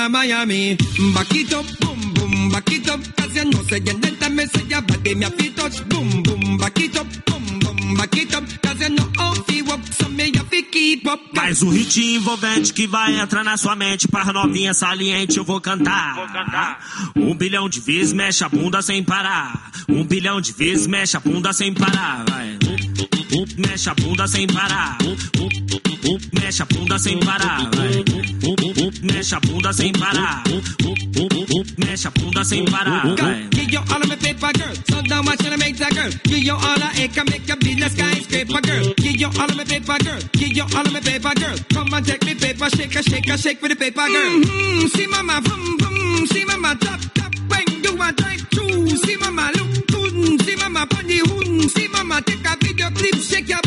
a Miami. Back it up, boom, boom, back it up, cause you know say you let me say your body me a fit touch, boom, boom, back it up, boom, boom, back it up, cause you know how fi walk, so me a fi keep up. Mais um hit envolvente que vai entrar na sua mente. Para novinha saliente eu vou cantar. Um bilhão de vezes mexe a bunda sem parar. Um bilhão de vezes mexe a bunda sem parar. Vai. Um, um, mexe a bunda sem parar. Um, um, um, mexe a bunda sem parar. Vai. Um, um, um, mexe a bunda sem parar. Mexe a bunda sem parar. Give you all of my paper, girl. So down, watch and make that girl. Give you all of it, can make be the skyscraper, girl. Give you all of my paper, girl. Give you all of my paper, girl. Come and take me paper, shake a, shake a, shake with the paper, girl. Mm-hmm. See mama, boom, boom. See mama, top, top. When you a drive through, see mama, look good. See mama, bunny hoon. See mama, take a video clip, shake your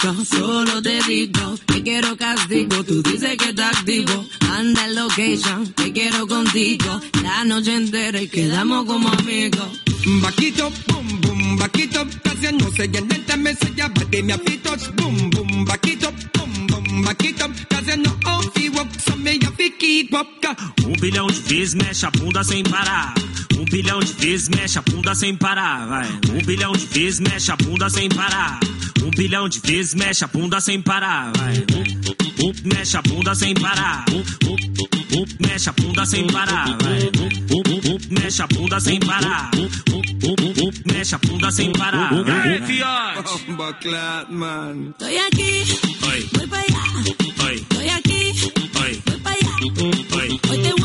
te obligo, solo te digo que quiero castigo. Tú dices que estás activo, anda en location, que quiero contigo. La noche entera y quedamos como amigos. Back it up, boom, boom, back it up, cause you know say you let me say your body me a fit touch, boom, boom, back it up, boom, boom, back it up, cause you know how fi walk, so me a fi keep up, ca- Um bilhão de vezes mexe a bunda sem parar. Um bilhão de vezes mexe a bunda sem parar. Vai. Um bilhão de vezes mexe a bunda sem parar. Um bilhão de vezes mexe a bunda sem parar. Vai. Um, um, mexe a bunda sem parar. Um, um, um, mexe a bunda sem parar. Vai. Um, um, um, mexe a bunda sem parar. Um, um, um, um, mexe a bunda sem parar. Vai. Bumble clad man. Estoy aquí, Oi, para allá. oi, Estoy aquí, oi, voy para allá. oi, Hoy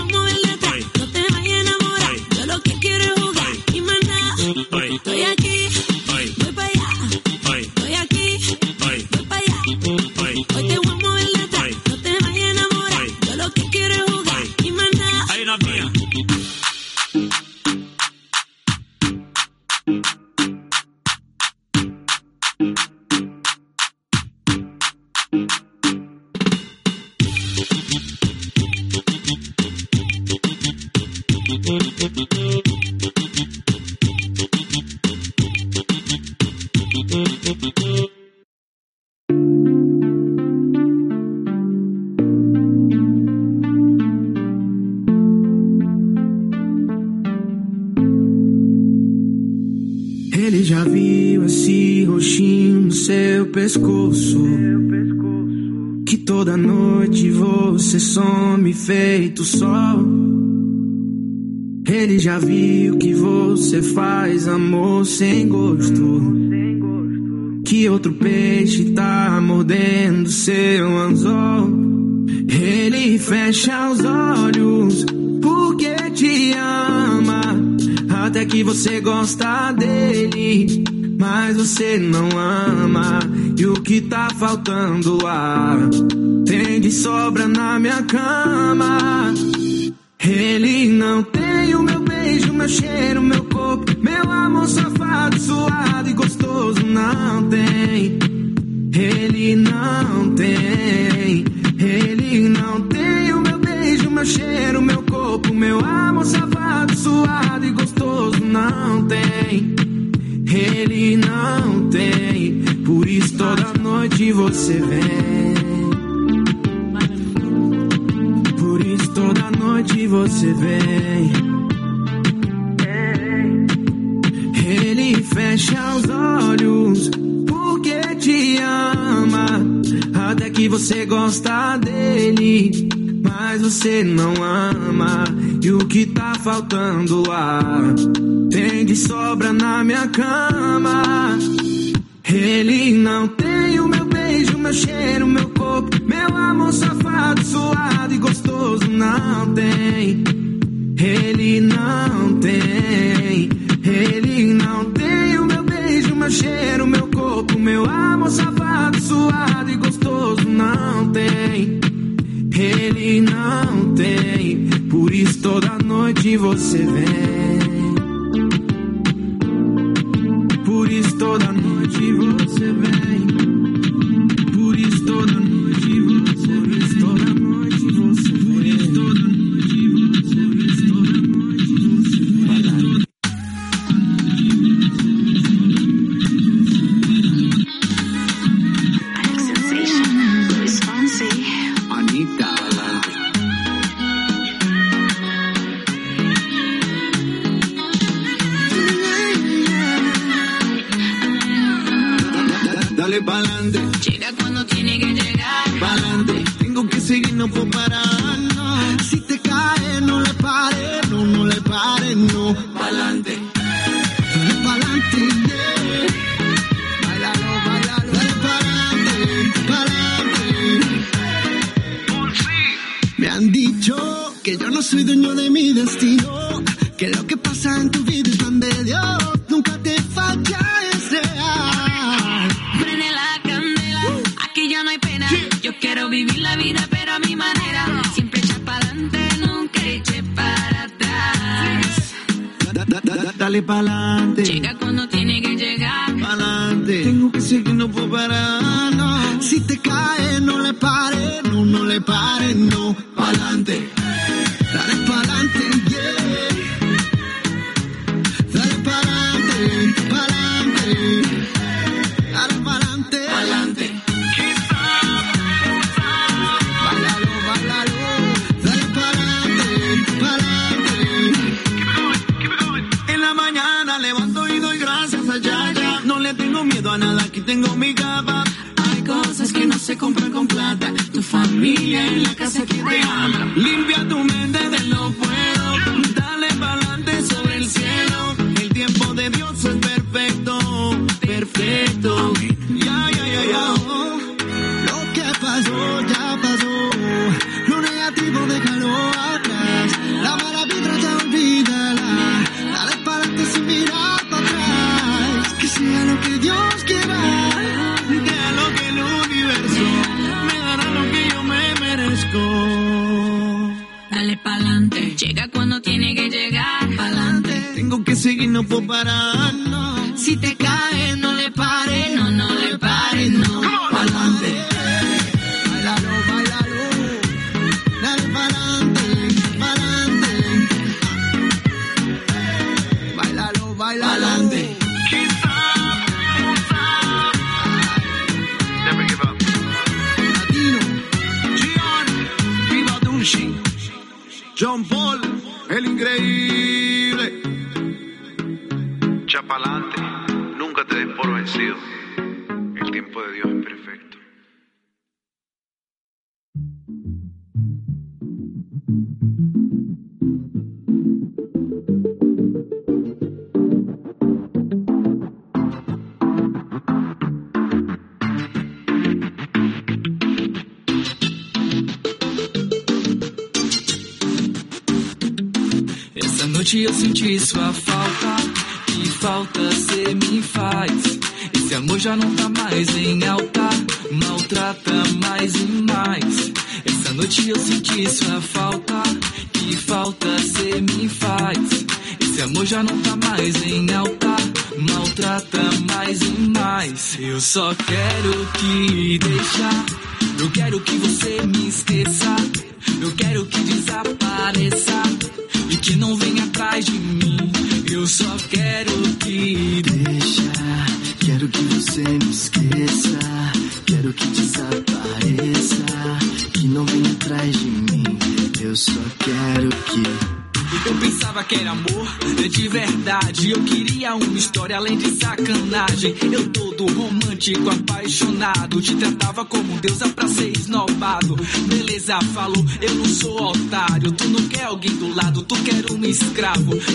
Ele já viu esse roxinho no seu pescoço. Que toda noite você some feito sol. Ele já viu que você faz amor sem gosto. Que outro peixe tá mordendo seu anzol. Ele fecha os olhos porque te ama. Até que você gosta dele, mas você não ama. E o que tá faltando ar tem de sobra na minha cama. Ele não tem o meu beijo, meu cheiro, meu corpo, meu amor safado, suado e gostoso. Não tem. Ele não tem. Ele não tem o meu beijo, meu cheiro, meu corpo, meu amor safado, suado e gostoso. Não tem. Ele não tem. Por isso toda noite você vem. você vem. Ele fecha os olhos porque te ama. Até que você gosta dele, mas você não ama. E o que tá faltando lá? Tem de sobra na minha cama. Ele não tem o meu beijo, meu cheiro, meu corpo, meu amor safado suado gostoso não tem. Ele não tem. Ele não tem o meu beijo, meu cheiro, meu corpo, meu amor safado, suado e gostoso não tem. Ele não tem. Por isso toda noite você vem. Por isso toda noite você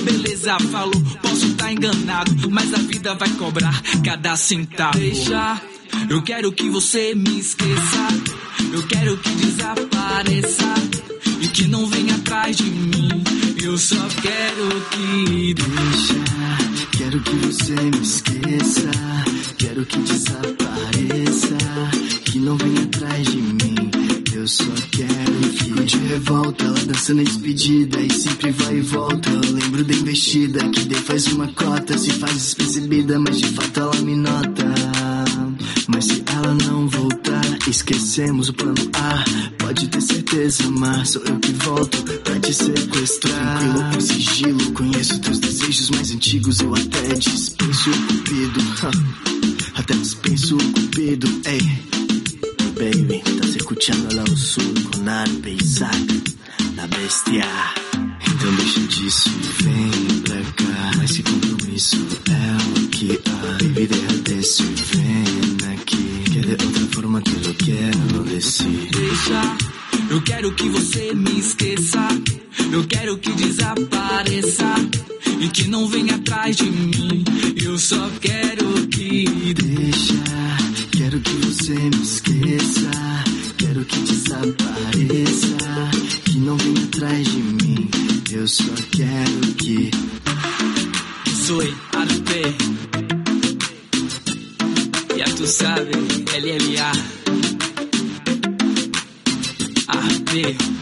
Beleza, falou, posso estar tá enganado. Mas a vida vai cobrar cada centavo. Deixa. Eu quero que você me esqueça. Eu quero que desapareça. E que não venha atrás de mim. Eu só quero que deixa. Quero que você me esqueça. Quero que desapareça. Que não venha atrás de mim. Eu só quero que de revolta, ela dança na despedida e sempre vai e volta. Eu lembro da investida que dei faz uma cota, se faz despercebida, mas de fato ela me nota. Mas se ela não voltar, esquecemos o plano A. Pode ter certeza, amar, sou eu que volto pra te sequestrar. Tranquilo, com sigilo, conheço teus desejos mais antigos. Eu até dispenso o cupido, até dispenso o cupido, ei. Baby, estás escuchando la sur con Arpe Zack, la bestia. Então deixa disso vem pra cá. Mas esse compromisso é o que há. Baby, derradeço e vem aqui. Que de outra forma te lo quero decir. Deixa, eu quero que você me esqueça. Eu quero que desapareça. E que não venha atrás de mim. Eu só quero que deixa. Quero que você me esqueça. Quero que desapareça. Que não venha atrás de mim. Eu só quero que. Soy Arte. Ya tú sabes, LLA. Arte.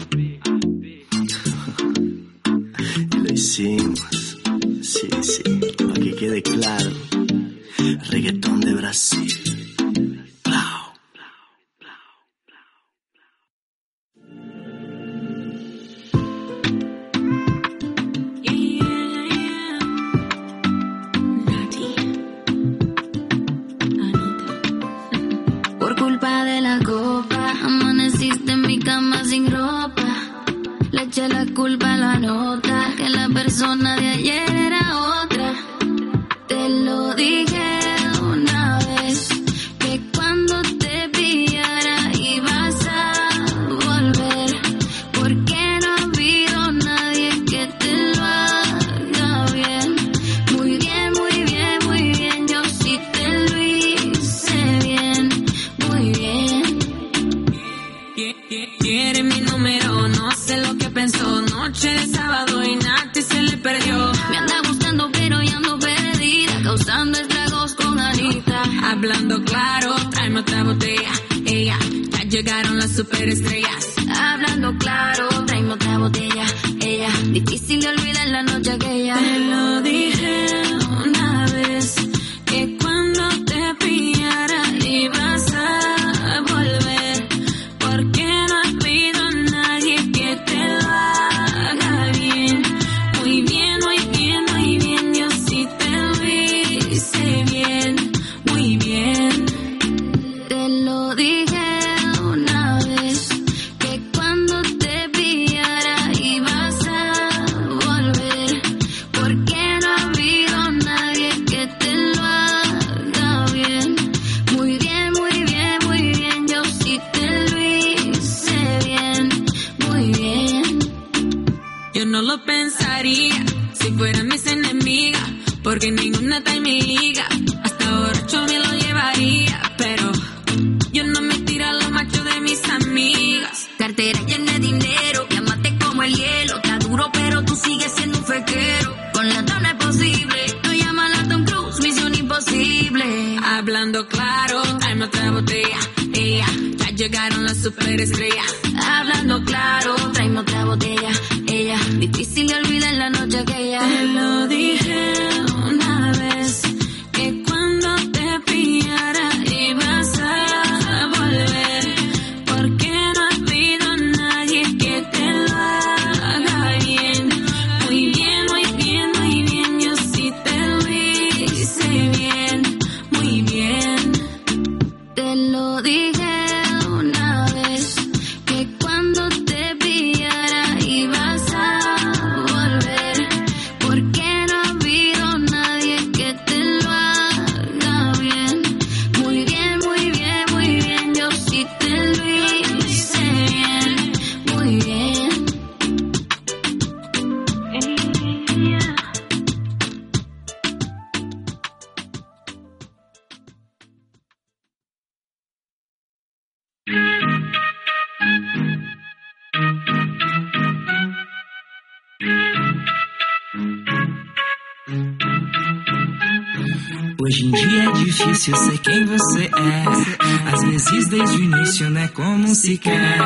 Difícil ser quem você é. Às vezes desde o início não é como se quer.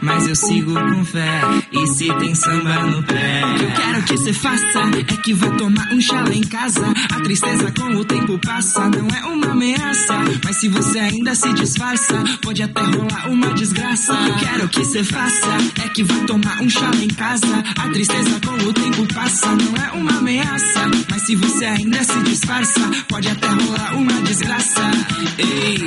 Mas eu sigo com fé. E se tem samba no pé? O que eu quero que você faça é que vá tomar um chá lá em casa. A tristeza com o tempo passa, não é uma ameaça. Mas se você ainda se disfarça, pode até rolar uma desgraça. O que eu quero que você faça é que vá tomar um chá lá em casa. A tristeza com o tempo passa, não é uma ameaça. Mas se você ainda se disfarça, pode até rolar uma desgraça. Ei,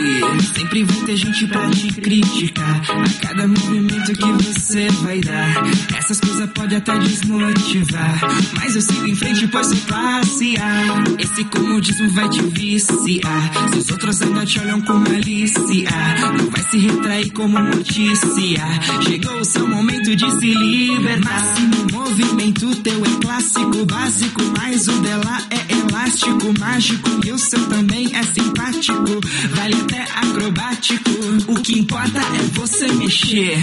sempre vai ter gente pra te criticar. A cada movimento que você vai dar, essas coisas podem até desmotivar. Mas eu sigo em frente, pois sou classe A. Esse comodismo vai te viciar. Se os outros ainda te olham com malícia, não vai se retrair como notícia. Chegou o seu momento de se libertar. Máximo movimento teu é clássico, básico, mas o dela é elástico, mágico. E o seu também é simpático, vale até acrobático. O que importa é você mexer.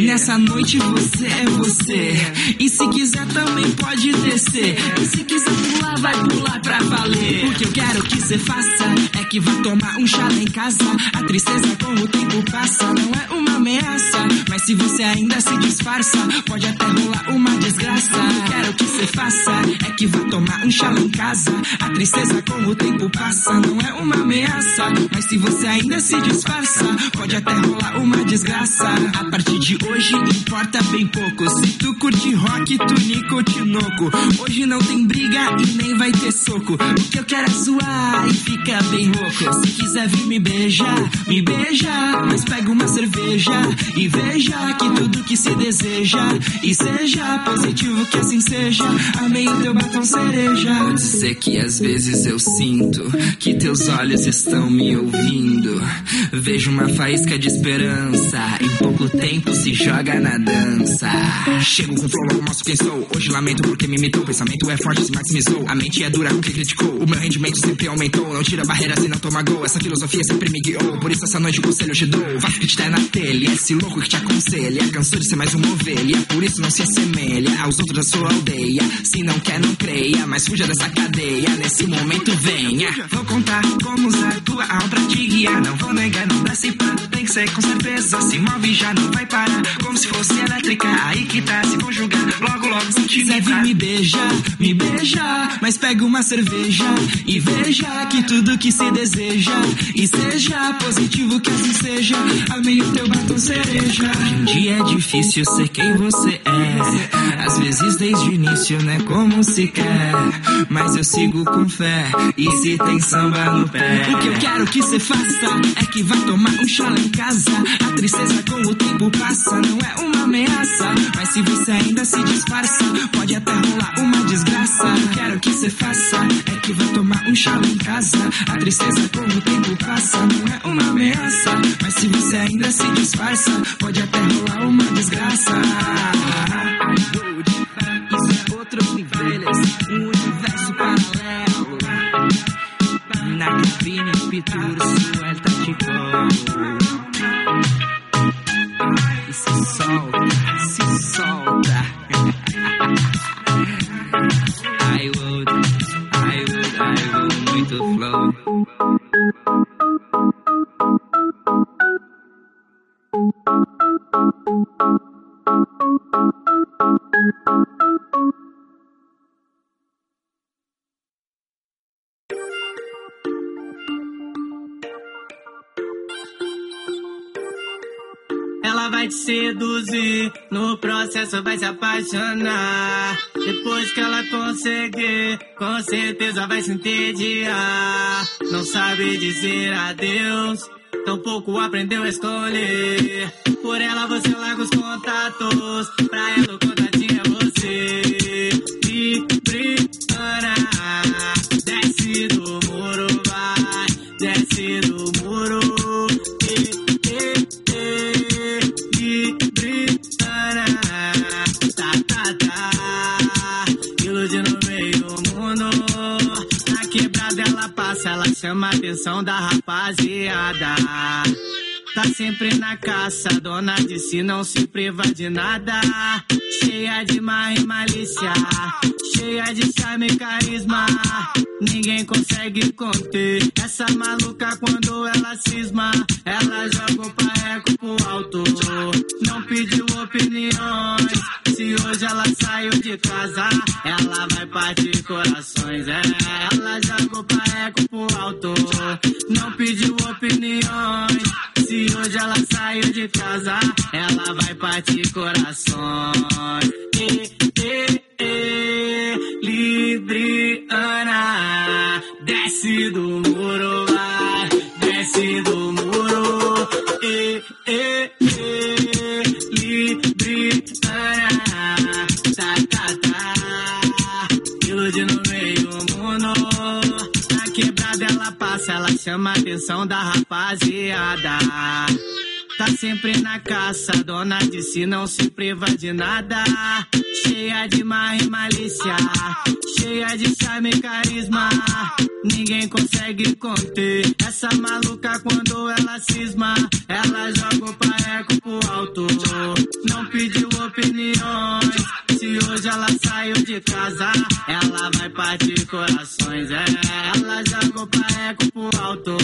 Nessa noite você é você. E se quiser também pode descer. E se quiser pular, vai pular pra valer. O que eu quero que você faça é que vá tomar um chá lá em casa. A tristeza com o tempo passa, não é uma ameaça. Mas se você ainda se disfarça, pode até rolar uma desgraça. O que eu quero que você faça é que vá tomar um chá lá em casa. A tristeza com o tempo passa, não é uma ameaça. Mas se você ainda se disfarça, pode até rolar uma desgraça. A partir de hoje importa bem pouco. Se tu curte rock, tu Nico Tinoco. Hoje não tem briga e nem vai ter soco. O que eu quero é zoar e fica bem louco. Se quiser vir me beijar, me beija. Mas pega uma cerveja e veja que tudo que se deseja. E seja positivo que assim seja. Amei o teu batom cereja. Ser que às vezes eu sinto que teus olhos estão me ouvindo. Vejo uma faísca de esperança. Em pouco tempo se joga na dança. Chego com flow, mostro quem sou. Hoje lamento porque me imitou. Pensamento é forte, se maximizou. A mente é dura com quem criticou. O meu rendimento sempre aumentou. Não tira barreiras e não toma gol. Essa filosofia sempre me guiou. Por isso essa noite o conselho eu te dou. Faço que te der na telha. Esse louco que te aconselha. Cansou de ser mais uma ovelha. Por isso não se assemelha aos outros da sua aldeia. Se não quer, não creia. Mas fuja dessa cadeia. Nesse momento venha. Vou contar como usar tua alma pra te guiar. Não vou negar, não dá se pá. Tem que ser com certeza. Se move já não vai parar. Como se fosse elétrica. Aí que tá se conjugar. Logo, logo se quiser vir me beija, me beija. Mas pega uma cerveja e veja que tudo que se deseja. E seja positivo que assim seja. Amei o teu batom cereja. Hoje em dia é difícil ser quem você é. Às vezes desde o início não é como se quer. Mas eu sigo com fé. E se tem samba no pé. O que eu quero que você faça é que vá tomar um chá lá em casa. A tristeza com o tempo passa, não é uma ameaça. Mas se você ainda se disfarça, pode até rolar uma desgraça. O que eu quero que você faça é que vá tomar um chá lá em casa. A tristeza com o tempo passa, não é uma ameaça. Mas se você ainda se disfarça, pode até rolar uma desgraça. Isso é outros níveis, um universo paralelo. Na cabine, Pitur, Suel, Tachicou. E se solta, se solta. I would, I would, I would, muito flow. Ela vai te seduzir, no processo vai se apaixonar. Depois que ela conseguir, com certeza vai se entediar. Não sabe dizer adeus, tampouco aprendeu a escolher. Por ela você larga os contatos, pra ela o contatinho atenção da rapaziada. Tá sempre na caça, dona de si não se priva de nada. Cheia de má e malícia, cheia de charme e carisma. ninguém consegue conter. Essa maluca quando ela cisma, ela joga o parreco pro alto. Não pediu opiniões, se hoje ela saiu de casa, ela vai partir corações. É, ela joga o parreco pro alto. Não pediu opiniões, se hoje ela saiu de casa, ela vai partir corações. E, e, e, Libriana, desce do muro, vai, desce do muro. E, e, e, ela chama a atenção da rapaziada. Tá sempre na caça, dona de si não se priva de nada. Cheia de má e malícia, cheia de charme e carisma. Ninguém consegue conter essa maluca quando ela cisma. Ela joga o parreco pro alto, não pediu opiniões. Se hoje ela saiu de casa, ela vai partir corações. É, ela joga o parreco pro alto,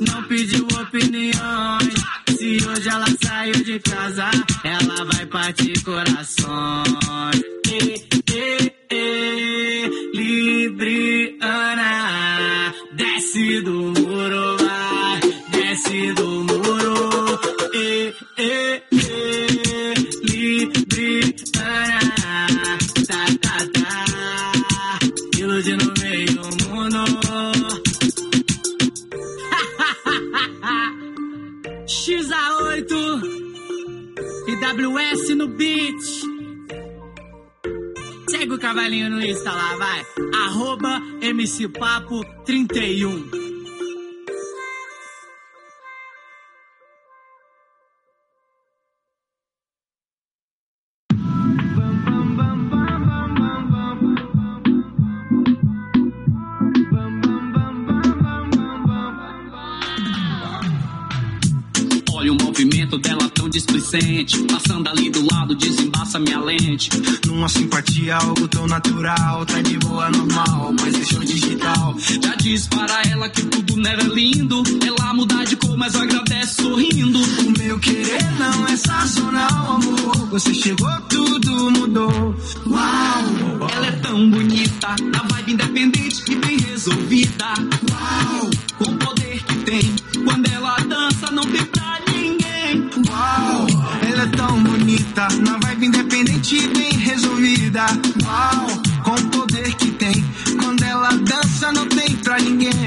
não pediu opiniões. Se hoje ela saiu de casa, ela vai partir corações. E, e, e, Libriana, desce do muro, vai, desce do muro. E, e, e, Libriana, tá, tá, tá, iludindo meio mundo. XA8 e WS no beat. Segue o cavalinho no Insta lá, vai. Arroba MC Papo 31. Dela tão displicente. Passando ali do lado, desembaça minha lente. Numa simpatia, algo tão natural. Tá de boa, normal, mas deixou digital. Já disse para ela que tudo não era lindo. Ela muda de cor, mas agradece sorrindo. O meu querer não é sazonal, amor. Você chegou, tudo mudou. Uau! Ela é tão bonita, na vibe independente e bem resolvida. Uau! Com o poder que tem, quando ela dança, não tem pra. Uau! Ela é tão bonita, na vibe independente bem resolvida. Uau! Com o poder que tem, quando ela dança não tem pra ninguém.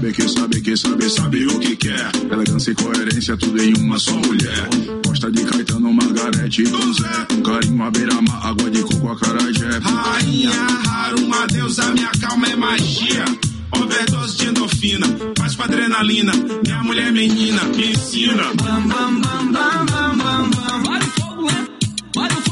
Sabe que sabe que sabe, sabe o que quer. Elegância e coerência, tudo em uma só mulher. Gosta de Caetano, Margarete e Tom Zé. Um carinho à beira-mar, água de coco, acarajé. Rainha rara, uma deusa, minha calma é magia. Overdose de endorfina, faz pra adrenalina. Minha mulher menina, me ensina. Bam, bam, bam, bam, bam, bam, bam. Vai no fogo vai no fogo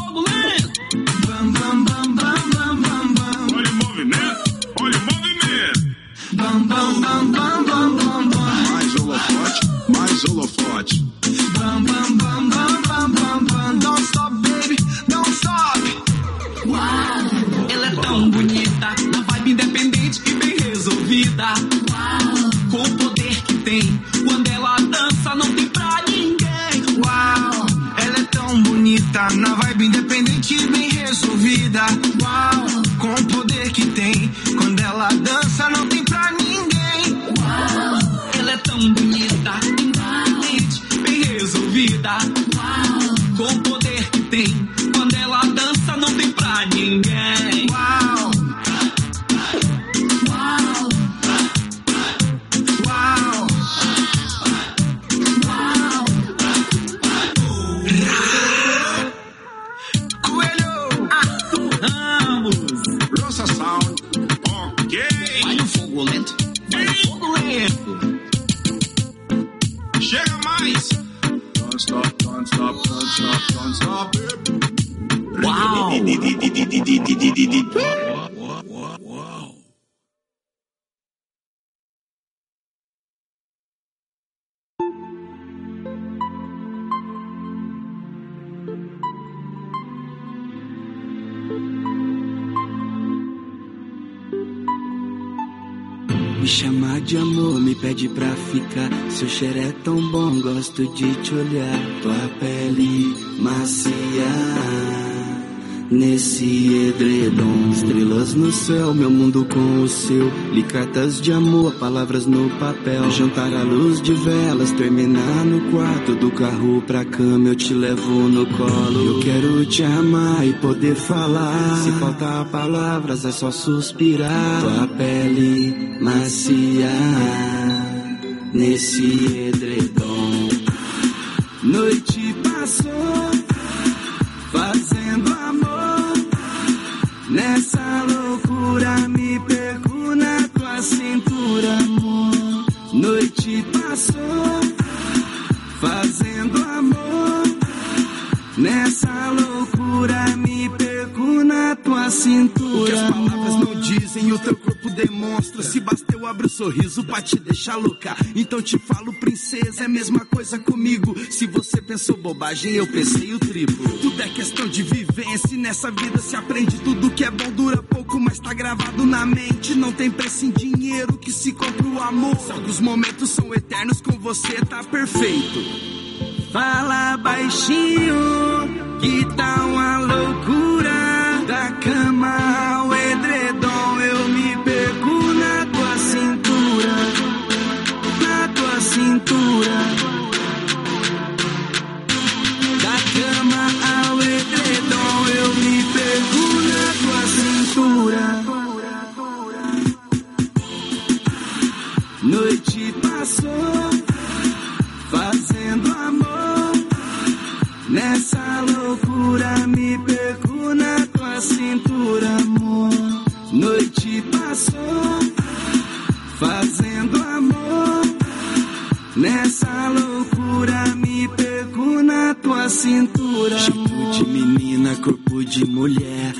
gosto de te olhar. Tua pele macia. Nesse edredom, estrelas no céu, meu mundo com o seu. Li cartas de amor, palavras no papel. Jantar à luz de velas, terminar no quarto do carro pra cama. Eu te levo no colo. Eu quero te amar e poder falar. Se faltar palavras, é só suspirar. Tua pele macia, nesse edredom. Por amor. Noite passou, cintura. O que as palavras não dizem, o teu corpo demonstra. Se basta eu abro o sorriso pra te deixar louca. Então te falo, princesa, é a mesma coisa comigo. Se você pensou bobagem, eu pensei o triplo. Tudo é questão de vivência. E nessa vida se aprende tudo que é bom, dura pouco, mas tá gravado na mente. Não tem preço em dinheiro que se compra o amor. Só que os momentos são eternos, com você tá perfeito. Fala baixinho, que tá uma loucura. Da cama ao edredom, eu me perco na tua cintura. Na tua cintura. Da cama ao edredom, eu me perco na tua cintura. Noite passou fazendo amor. Nessa loucura me perco na cintura, amor. Noite passou, fazendo amor. Nessa loucura me perco na tua cintura. Tipo de menina, corpo de mulher.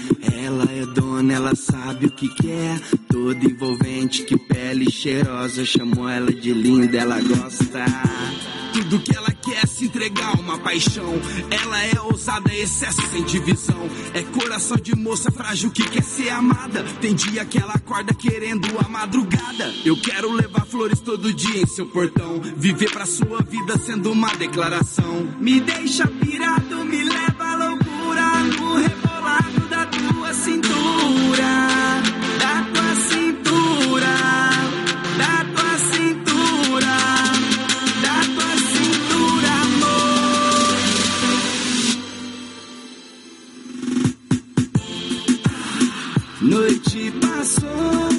Ela é dona, ela sabe o que quer. Toda envolvente, que pele cheirosa. Chamo ela de linda, ela gosta. Tudo que ela quer é se entregar, uma paixão. Ela é ousada, é excesso sem divisão. É coração de moça frágil que quer ser amada. Tem dia que ela acorda querendo a madrugada. Eu quero levar flores todo dia em seu portão. Viver pra sua vida sendo uma declaração. Me deixa pirado, me leva à loucura no rebolado Noite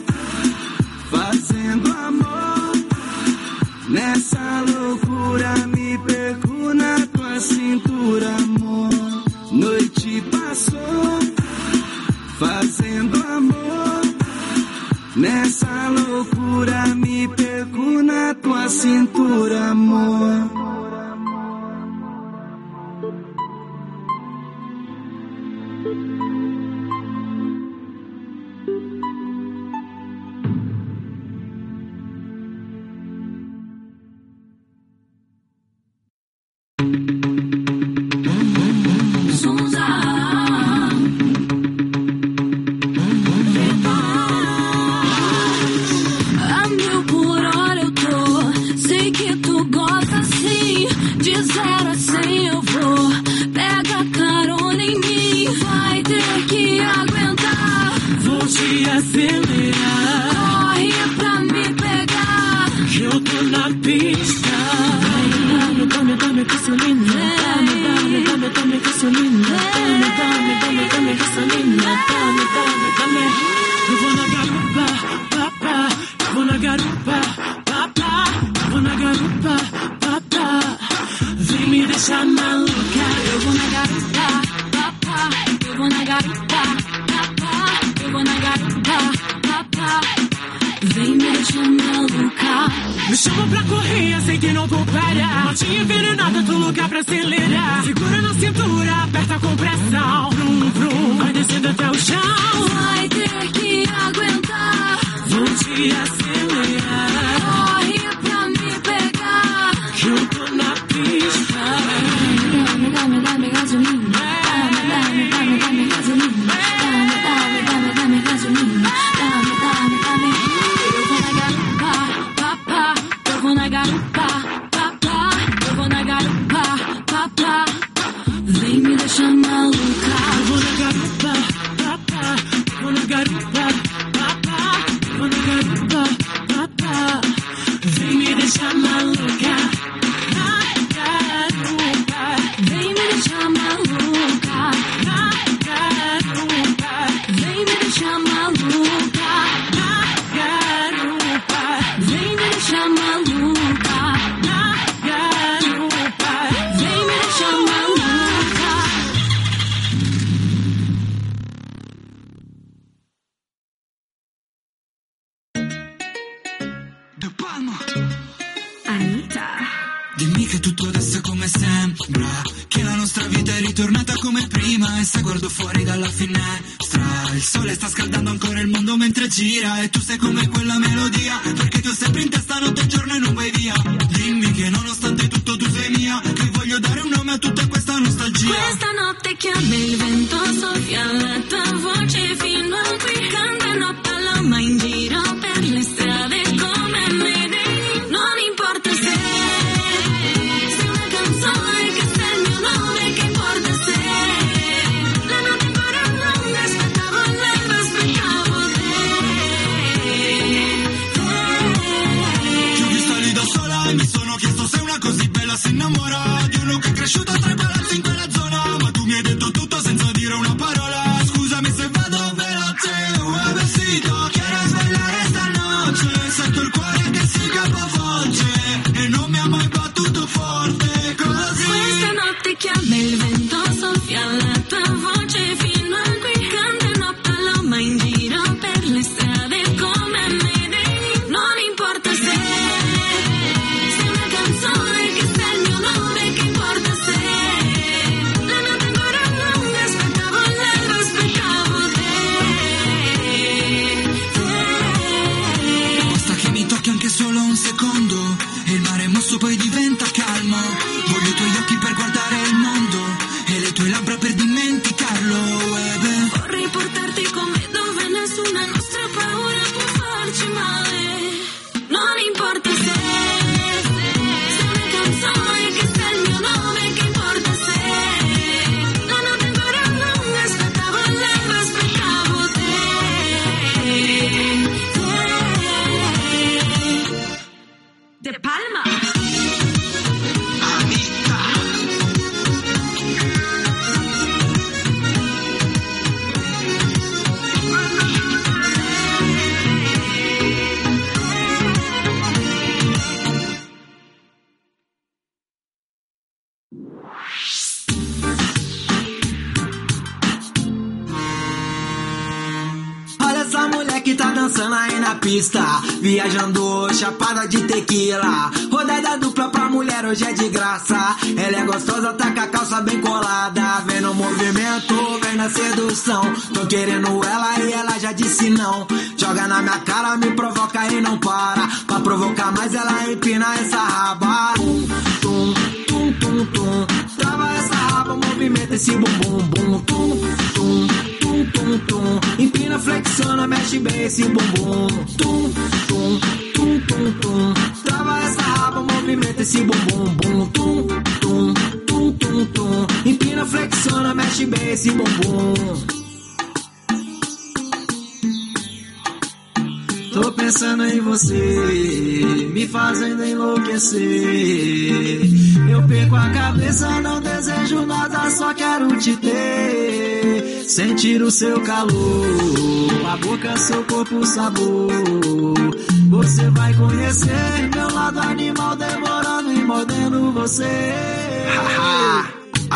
viajando chapada de tequila. Rodada dupla pra mulher hoje é de graça. Ela é gostosa, tá com a calça bem colada. Vem no movimento, vem na sedução. Tô querendo ela e ela já disse não. Joga na minha cara, me provoca e não para. Pra provocar mais, ela empina essa raba. Tum, tum, tum, tum, tum. Trava essa raba, movimenta esse bumbum, bum, tum, tum, tum, tum. Empina, flexiona, mexe bem esse bumbum. Tum, tum, tum, tum, tum. Trava essa raba, movimenta esse bumbum, bum, tum, tum, tum, tum, tum. Empina, flexiona, mexe bem esse bumbum. Tô pensando em você, me fazendo enlouquecer. Eu perco a cabeça, não desejo nada, só quero te ter. Sentir o seu calor, a boca, seu corpo, sabor. Você vai conhecer meu lado animal, demorando e mordendo você.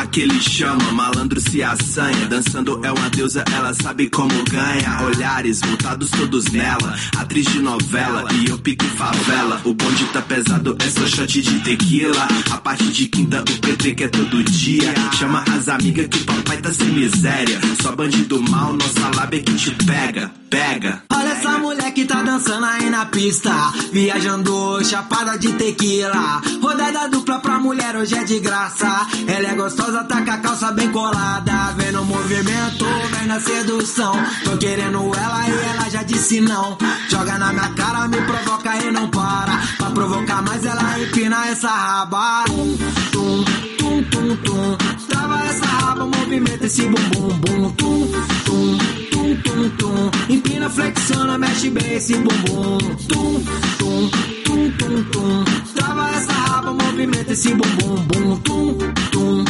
Aquele chama, malandro se assanha. Dançando é uma deusa, ela sabe como ganha. Olhares voltados todos nela. Atriz de novela e eu pique favela. O bonde tá pesado, é só shot de tequila. A parte de quinta, o PT que é todo dia. Chama as amigas que papai tá sem miséria. Só bandido mal, nossa lábia que te pega. Pega. Olha essa mulher que tá dançando aí na pista, viajando chapada de tequila. Rodada dupla pra mulher hoje é de graça. Ela é gostosa, tá com a calça bem colada. Vem no movimento, vem na sedução. Tô querendo ela e ela já disse não. Joga na minha cara, me provoca e não para. Pra provocar mais, ela empina essa raba. Tum, tum, tum, tum, tum. Trava essa raba, movimenta esse bumbum, bum, tum, tum, tum, tum, tum. Empina, flexiona, mexe bem esse bumbum. Tum, tum, tum, tum, tum. Trava essa raba, movimenta esse bumbum, bum, tum, tum,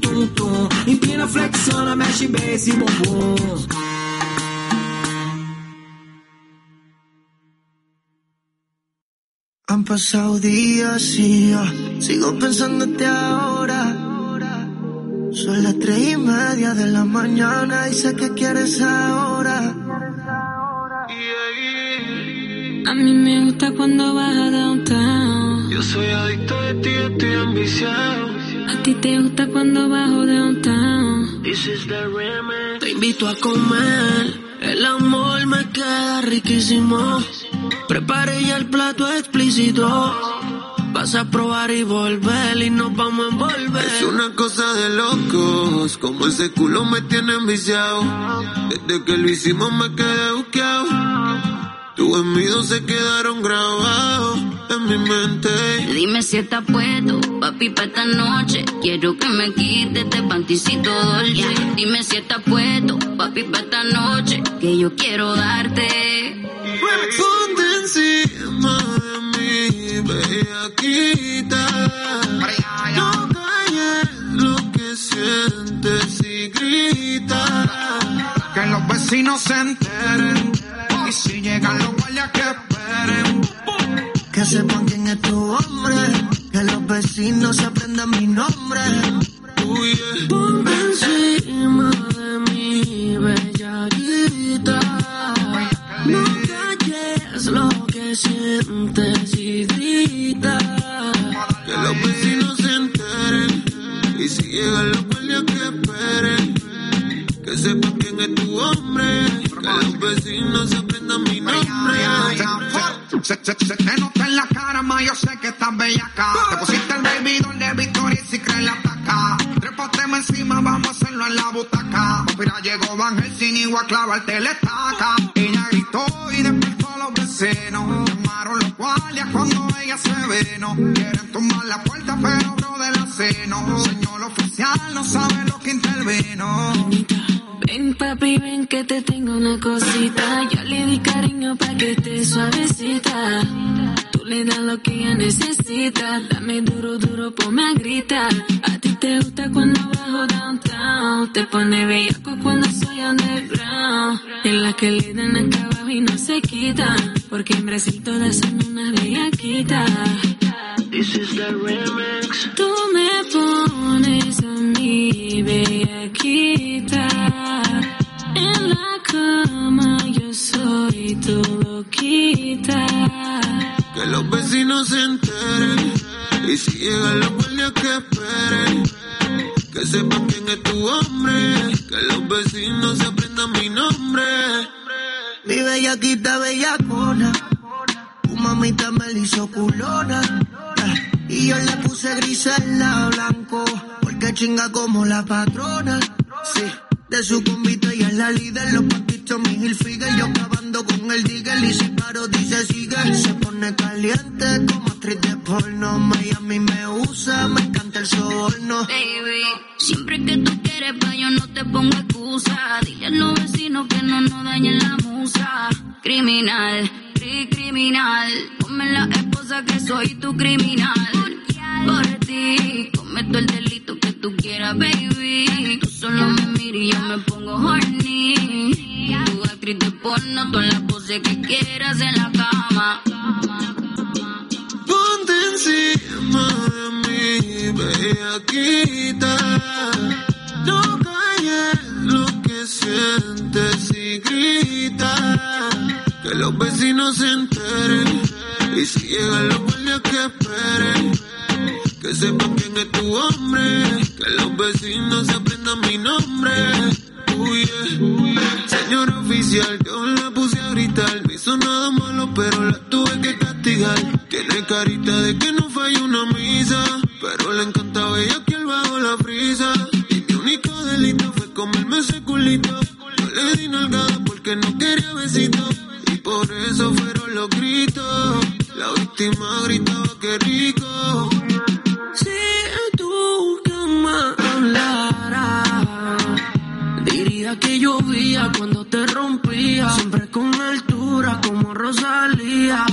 tum, tum, tum. Empina, flexiona, mexe bem esse bumbum. Han pasado días y yo sigo pensándote ahora. Son las tres y media de la mañana y sé que quieres ahora. A mí me gusta cuando vas a downtown. Yo soy adicto de ti, estoy ambiciado. A ti te gusta cuando bajo downtown. This is the remix. Te invito a comer. El amor me queda riquísimo. Prepare ya el plato explícito. Vas a probar y volver y nos vamos a envolver. Es una cosa de locos, como ese culo me tiene enviciado. Desde que lo hicimos me quedé buqueado. Tus gemidos se quedaron grabados en mi mente. Dime si estás puesto, papi, para esta noche. Quiero que me quites este panticito dolce. Dime si estás puesto, papi, para esta noche. Que yo quiero darte. Ponte encima de mí, bellaquita. No calles lo que sientes y grita. Que los vecinos se enteren. Y si llegan los guardias que esperen. Que sepan quién es tu hombre. Que los vecinos se aprendan mi nombre. Ponte encima de mí, bellaquita. No calles lo que sientes y grita. Que los vecinos se enteren. Y si llegan los guardias que esperen. Que sepan quién es tu hombre. Que los vecinos se aprendan mi nombre. Se, se, se la cara, ma, yo sé que estás bellaca. Te pusiste el baby doll de Victoria y si crees la ataca. Trépateme encima, vamos a hacerlo en la butaca. Mira, llegó Van Helsing y a clavarte la estaca. Ella gritó y despertó a los vecinos. Llamaron los guardias cuando ella se veno. Quieren tumbar la puerta, pero bro de la seno. Señor oficial, no sabe lo que intervino. Ven papi, ven que te tengo una cosita. Yo le di cariño pa' que esté suavecita. Tú le das lo que ella necesita. Dame duro, duro, ponme a gritar. A ti te gusta cuando bajo downtown. Te pone bellaco cuando soy underground. En la que le dan acá abajo y no se quita. Porque en Brasil todas son unas bellaquitas. This is the remix. Tú me pones a mí, bellaquita. En la cama yo soy tu loquita. Que los vecinos se enteren. Y si llegan los guardias que esperen. Que sepan quién es tu hombre. Que los vecinos se aprendan mi nombre. Mi bellaquita bellacona. Mamita me la hizo culona. eh, Y yo le puse gris en la blanco. Porque chinga como la patrona. Sí, de su convite y es la líder. Los patitos, mi Hilfiger. Yo acabando con el digger. Y si paro, dice sigue. Se pone caliente como actriz de porno. Miami me usa, me encanta el soborno. Baby, siempre que tú quieres, pa' yo no te pongo excusa. Dile a los vecinos que no nos dañen la musa. Criminal, cri- criminal. Ponme la esposa que soy tu criminal. Por ti, cometo el delito que tú quieras, baby. Tú solo me miras y yo me pongo horny. Tu actriz de porno, todas las poses que quieras en la cama. Ponte encima de mí, bellaquita. No calles lo que sientes y grita. Que los vecinos se enteren. Y si llegan los guardias que esperen. Que sepan quién es tu hombre. Que los vecinos se aprendan mi nombre. Uy, yeah. Señor oficial, yo la puse a gritar. No hizo nada malo, pero la tuve que castigar. Tiene carita de que no falla una misa. Pero le encanta bella que él bajo la frisa. Y mi único delito fue comerme ese culito. Yo le di nalgada porque no quería besito. Por eso fueron los gritos. La víctima gritaba que rico. Si tu cama hablara, diría que llovía cuando te rompía. Siempre con altura como Rosalía.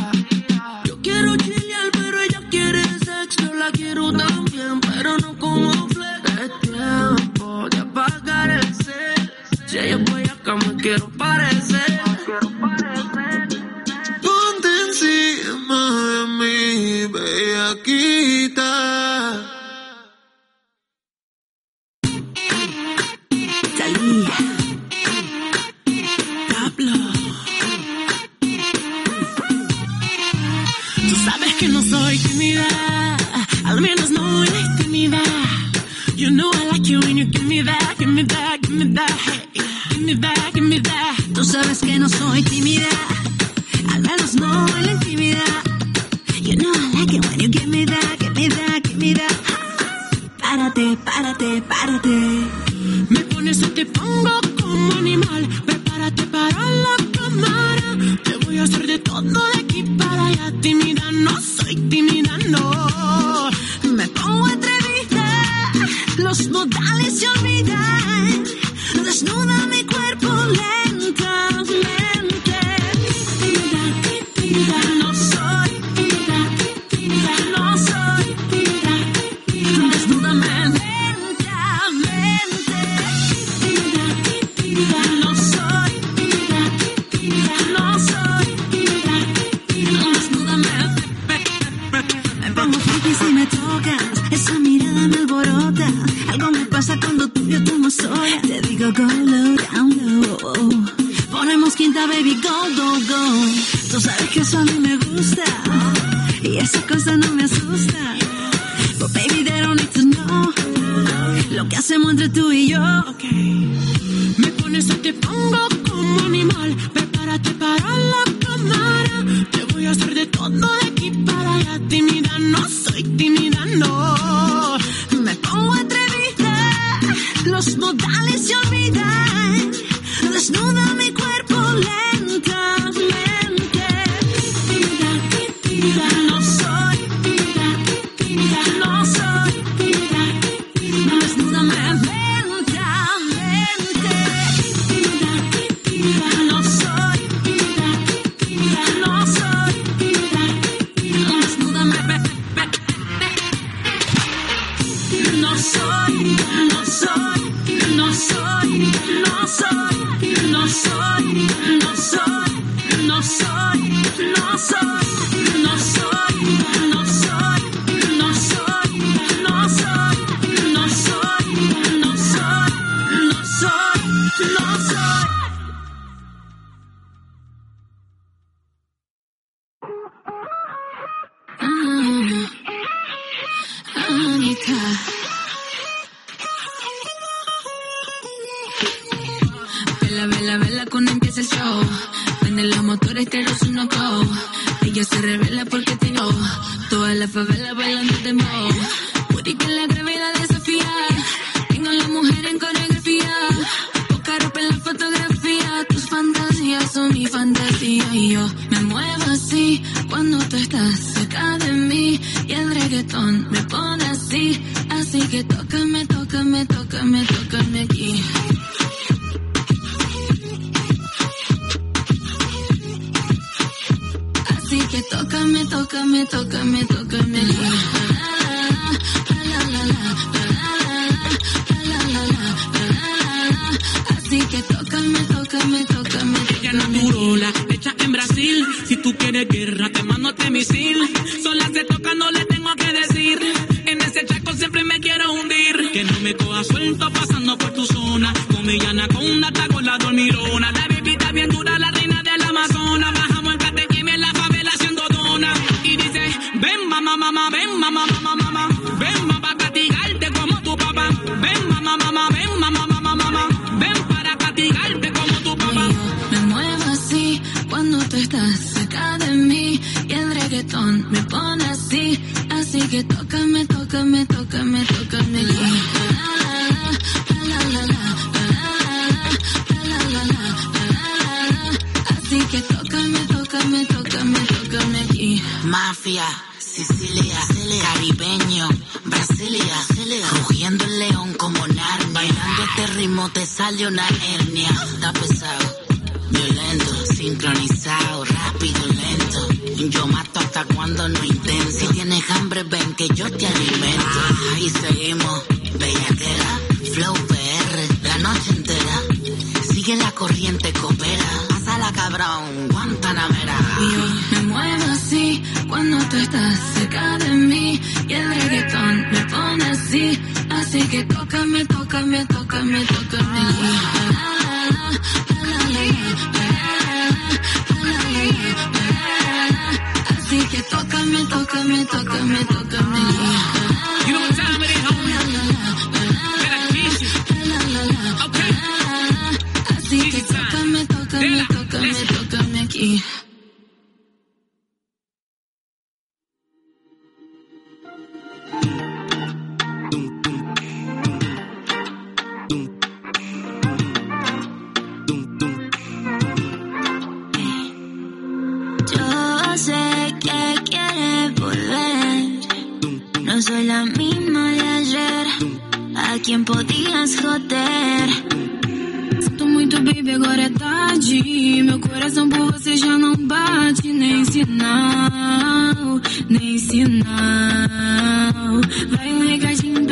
Yo quiero chilear, pero ella quiere sexo. La quiero también, pero no como flex. Es tiempo de apagar el cel. Si ella voy acá, me quiero parecer. Ponte encima de mí, bellaquita. Pablo. Tú sabes que no soy tímida, al menos no muy tímida. You know I like you when you give me that, give me that, give me that, hey, give me that, give me that. Tú sabes que no soy tímida. Al menos no en la intimidad. You know I like it when you give me that, give me that, give me that. Párate, párate, párate. Me pones o te pongo como animal. Prepárate para la cámara. Te voy a hacer de todo de aquí para allá. Tímida no soy tímida, no. Me pongo atrevida. Los modales se olvidan. Desnuda mi cuerpo. no soy la misma de ayer. A quem podias roter. Sinto muito, baby, agora é tarde. Meu coração por você já não bate. Nem sinal, nem sinal. Vai um recadinho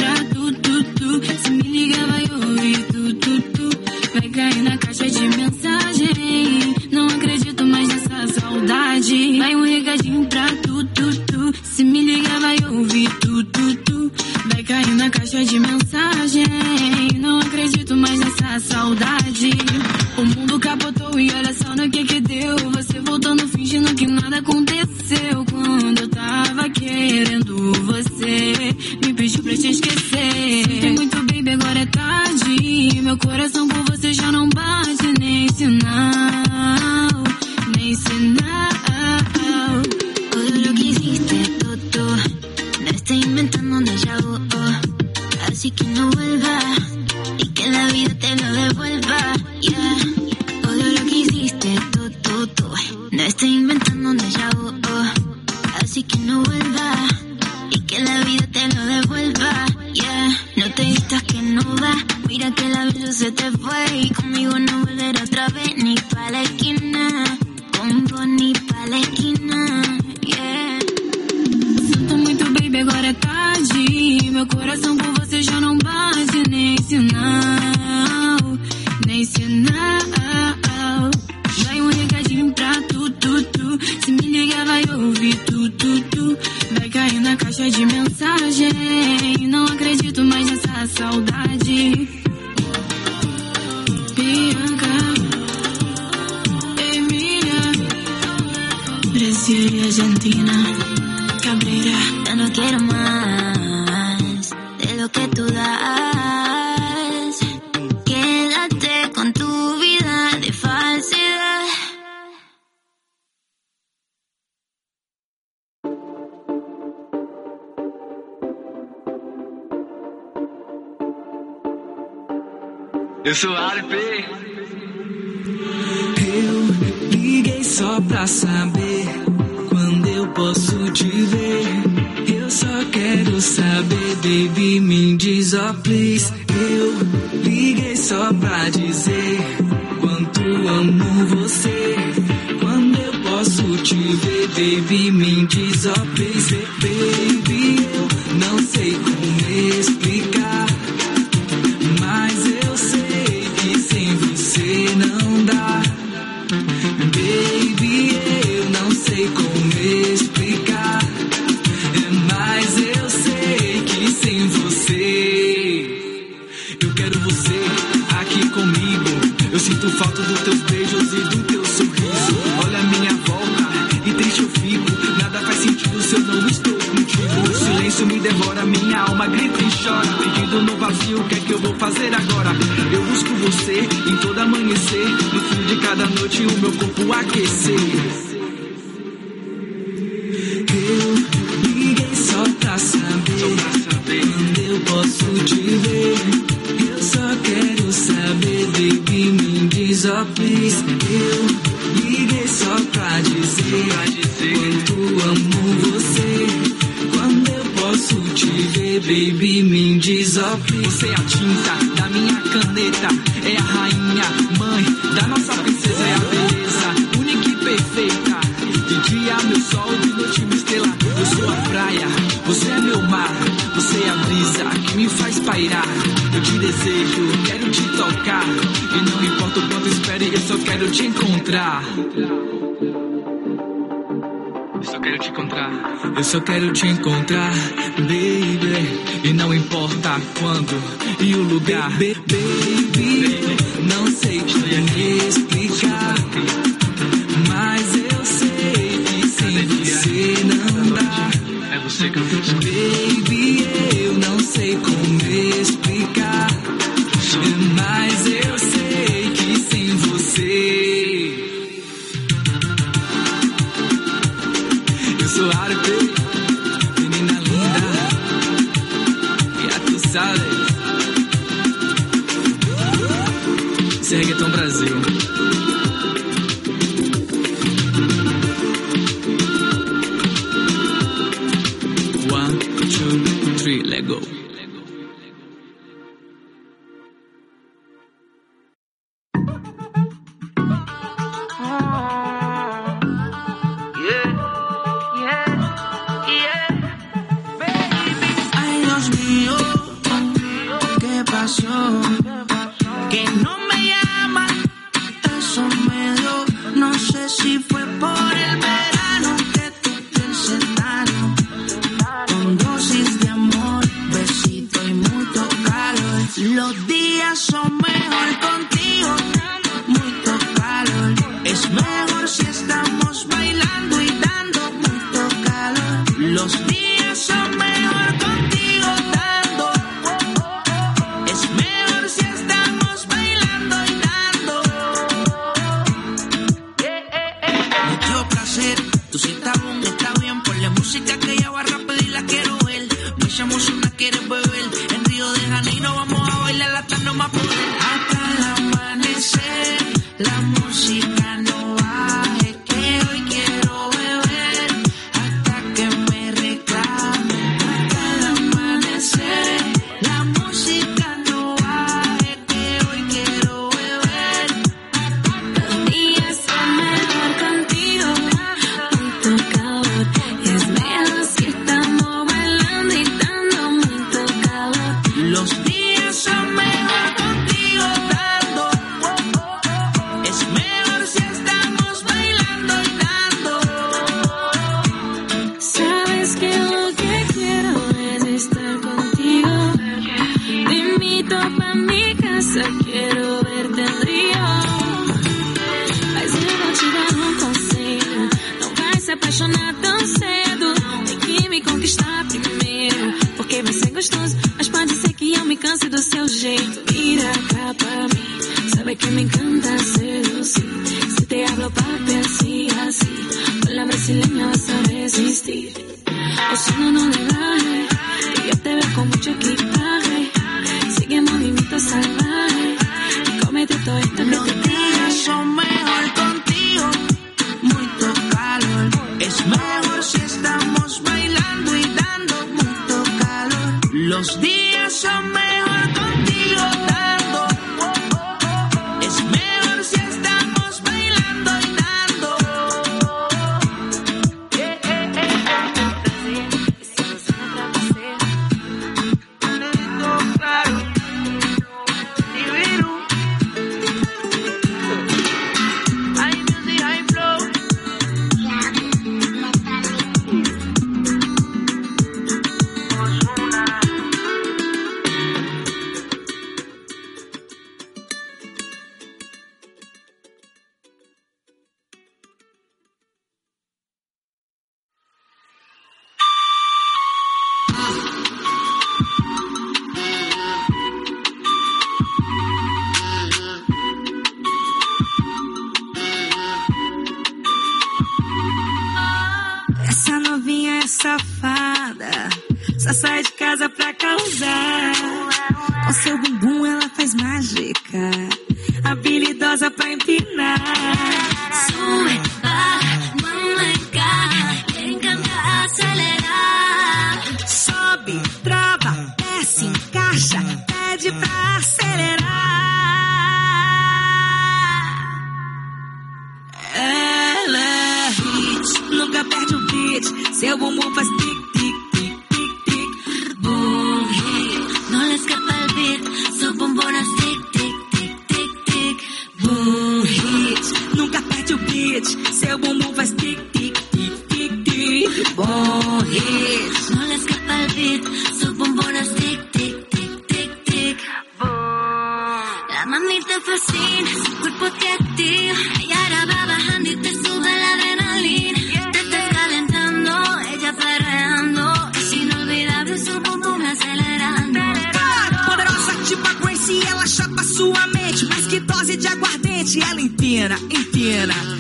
seu bumbum faz tic, tic, tic, tic, tic. Bom hit. No le escapa el beat, su bombón es tic, tic, tic, tic, A Bom. La mamita fascina, su cuerpo te activa. Y ahora vai bajando e te sube a adrenalina. Yeah, te estás calentando, ella perreando. olvidar inolvidable, seu bumbum acelerando. Cara, poderosa tipo a Gracie, ela chapa sua mente. Mas que dose de aguardente, ela empina, empina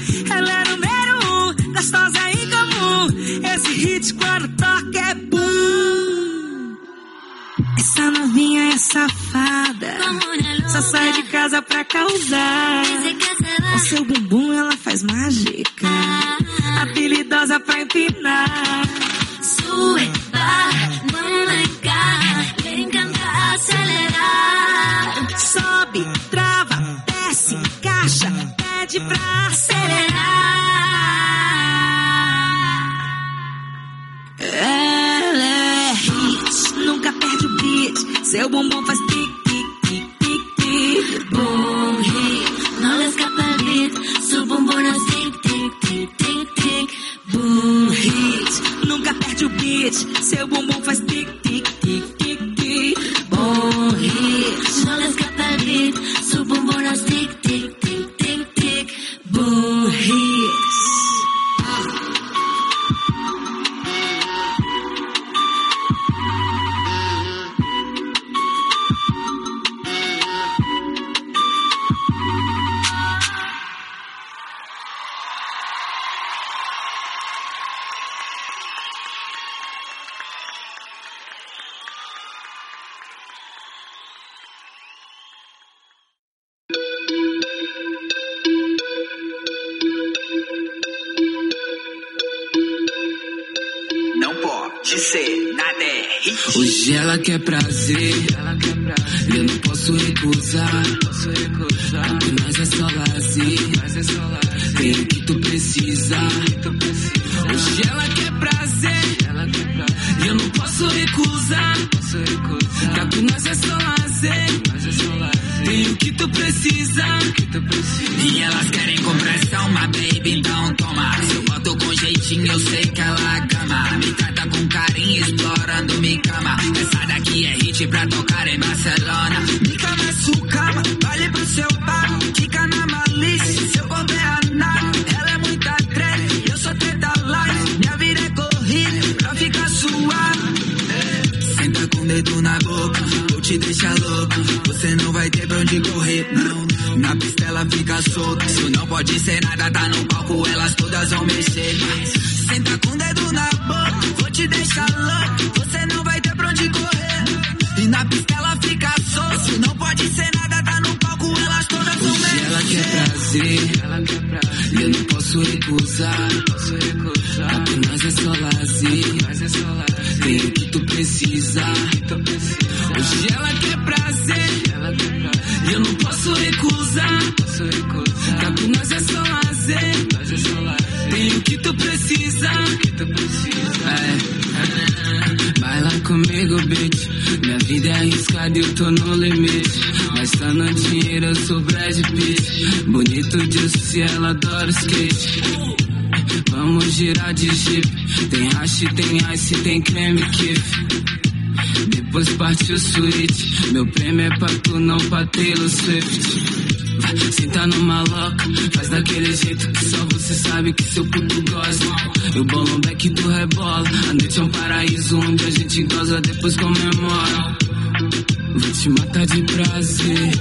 gostosa é incomum. Esse hit quando toca é bum. Essa novinha é safada. Só sai de casa pra causar. O seu bumbum ela faz mágica. Apelidosa pra empinar. Sue, barra, manancar. Vem cantar, acelerar. Sobe, trava, desce, encaixa. Pede pra acelerar. Ela é hit, nunca perde o beat. Seu bumbum faz tic, tic, tic, tic, tic. Boom, hit, le escapa beat. Su bumbum es tic, tic, tic, tic, tic. Boom hit, nunca perde o beat. Seu bumbum faz tic, tic, tic, tic, tic. Boom hit, le escapa beat. Su bumbum es tic, tic, tic, tic, tic. Boom hits. Ela quer prazer, eu não posso recusar. Porque nós é só lazer, tem o que tu precisa. Hoje ela quer prazer, eu não posso recusar. Porque nós é só lazer, tem o que tu precisa. E elas querem com pressão, my baby, então toma. Se eu boto com jeitinho, eu sei que ela gama. Me trata com carinho, explorando me cama. Essa daqui é hit pra tocar em Barcelona. Me cama é sua cama, vale pro seu bar. Fica na malícia, se eu bobear a nada. Ela é muita treta, eu sou treta light. Minha vida é corrida, pra ficar suave. Senta com o dedo na boca, te deixar louco. Você não vai ter pra onde correr, não. Na pista ela fica solta. Isso não pode ser nada, tá no palco, elas todas vão mexer. Senta com o dedo na boca, vou te deixar louco. Você não vai ter pra onde correr. E na pista ela fica solta. Isso não pode ser nada, tá no palco, elas todas vão mexer. Hoje ela quer prazer, e eu não posso recusar. Porque nós é só lazer, tem o que tu precisa. Hoje ela quer prazer, e eu não posso recusar. Porque nós é só lazer, tem o que tu precisa. É. Baila comigo, bitch. Minha vida é arriscada e eu tô no limite. Gastando dinheiro, eu sou Brad Pitt. Bonito disso se ela adora skate. Vamos girar de jeep. Tem hash, tem ice, tem creme kiff. Depois parte o switch. Meu prêmio é pra tu, não pra Taylor Swift. Senta numa loca, faz daquele jeito que só você sabe que seu puto gosta. Eu bolo um back do rebola. A noite é um paraíso onde a gente goza, depois comemora. Vou te matar de prazer.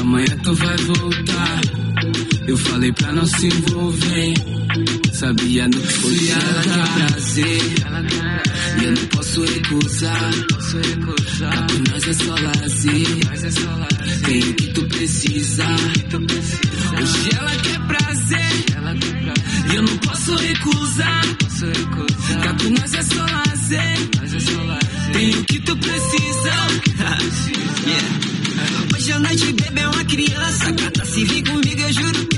Amanhã tu vai voltar. Eu falei pra não se envolver. Sabia no que se ela quer prazer. Eu não posso recusar. Porque nós é só lazer. Tem o que tu precisa. Hoje ela quer prazer. E eu não posso recusar. Porque nós é só lazer. Tem o que tu precisa. Hoje a noite, bebê, é uma criança. Cata, se vir comigo, eu juro que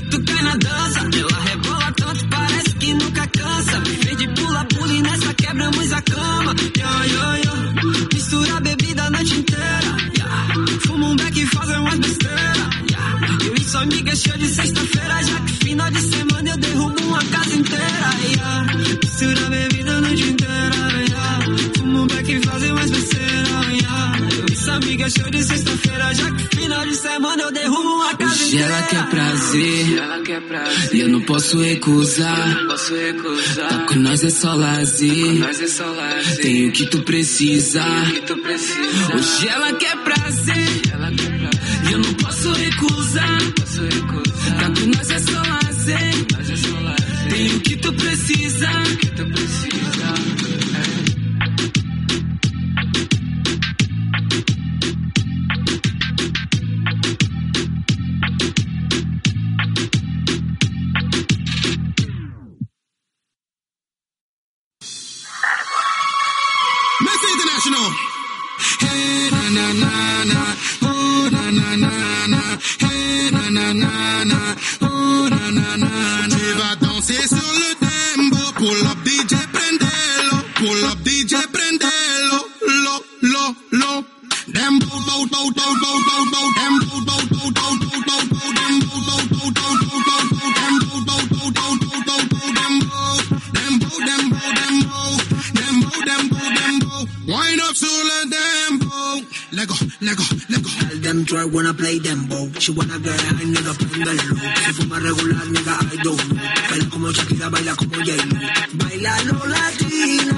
inteira. ela quer prazer. E eu não posso recusar. Tá com nós é só lazer. Tem o que tu precisa. Hoje ela quer prazer. E eu não posso recusar. She wanna get high, nigga, prendelo. Si fuma regular, nigga, I don't know. Baila como Shakira, baila como J-Lo. Baila lo latina,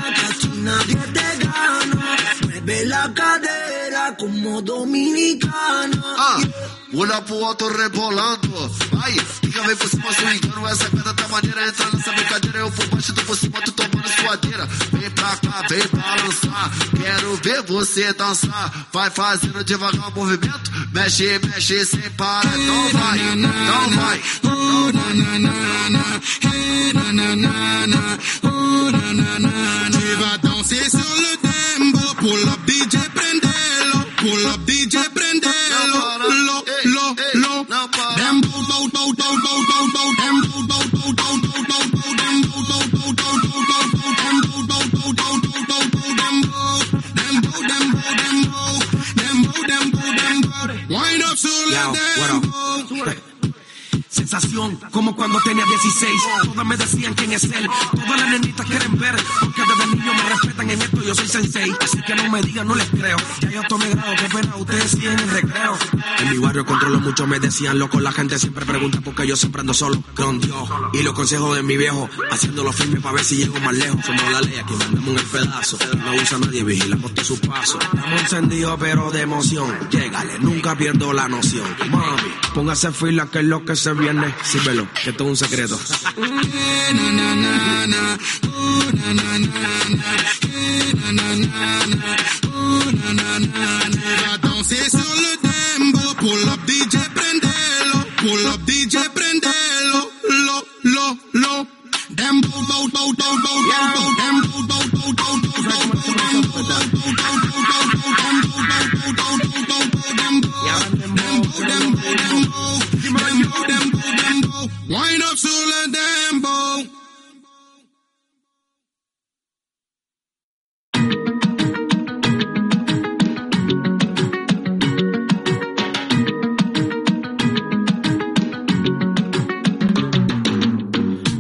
que te gana. Mueve la cadera como dominicana. Ah, olha pro alto você dançar. Vai fazendo devagar o movimento. Mexe, mexe sem parar. Então vai, então vai. Tu vas danser sur le dembo. Pull up DJ, prendelo. Pull up DJ, prendelo. Lo, lo, lo. Dembo, bo, bo, bo, bo, bo, bo. Dembo, 16. Todas me decían quién es él. Todas las nenitas quieren ver. Porque desde niño me respetan en esto. Yo soy sensei. Así que no me digan, no les creo. Ya yo tomé grado. Qué pena, ustedes siguen en el recreo. En mi barrio controlo mucho. Me decían loco. La gente siempre pregunta por qué yo siempre ando solo. Con Dios. Y los consejos de mi viejo. Haciéndolo firme para ver si llego más lejos. Somos la ley. Aquí mandamos el pedazo. No usa nadie. Vigilamos todo su paso. Estamos encendidos pero de emoción. Llégale. Nunca pierdo la noción. Mami, póngase fila que es lo que se viene. Síbelo, que esto es un secreto. Eh, Le dembo.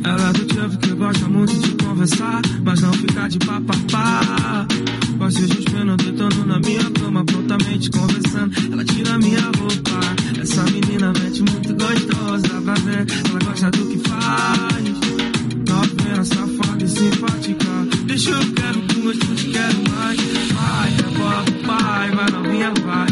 Ela é do tipo que gosta muito de conversar, mas não ficar de papapá. Prontamente conversando. Ela tira minha roupa. Essa menina mete muito gostosa, pra ver. Ela gosta do que faz. Novinha, safada e simpática. Deixa eu quero com gosto de quero mais. Vai, pro pai, vai novinha, vai.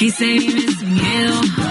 Quise vivir sin miedo.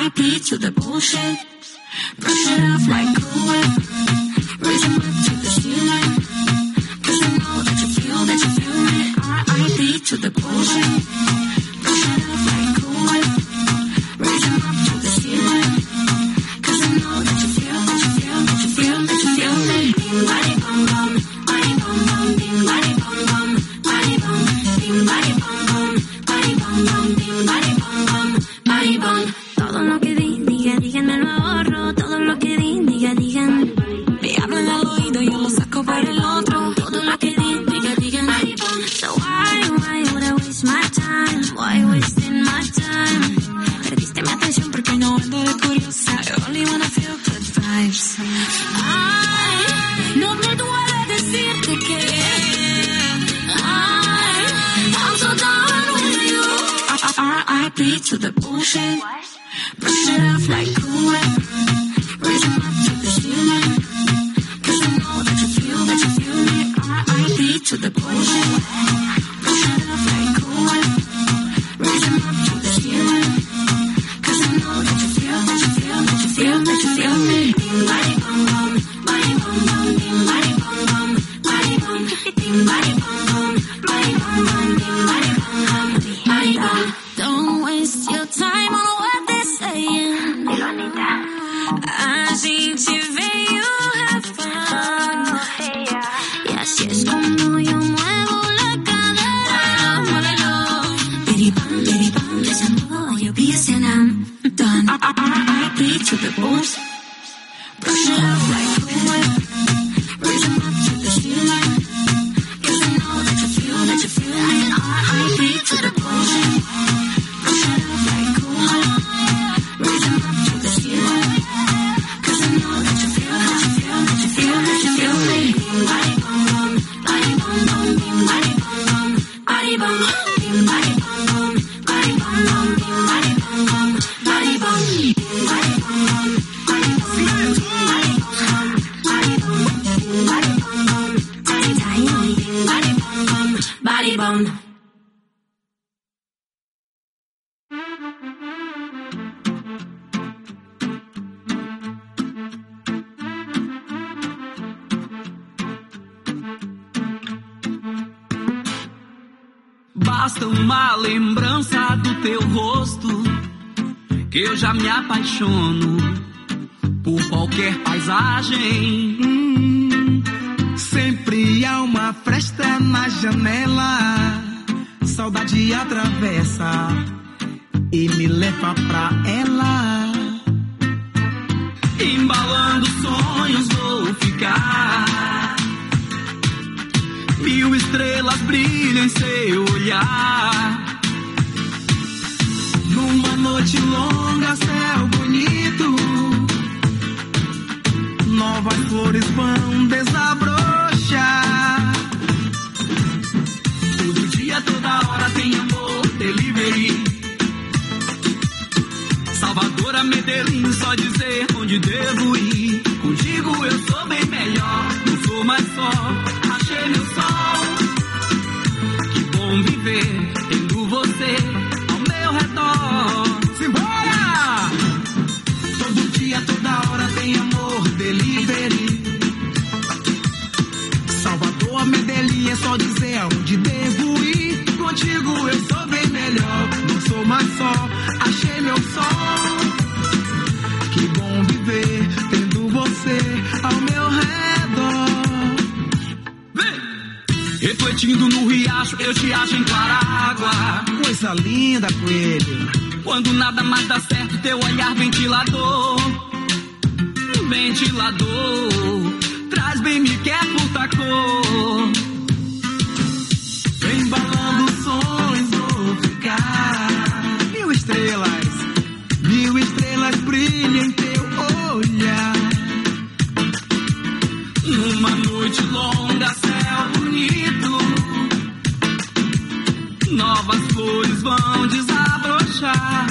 RIP to the bullshit. Brush it off like cool whip. Raise them up to the ceiling. Cause I know that you feel that you feel it. RIP to the bullshit.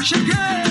should.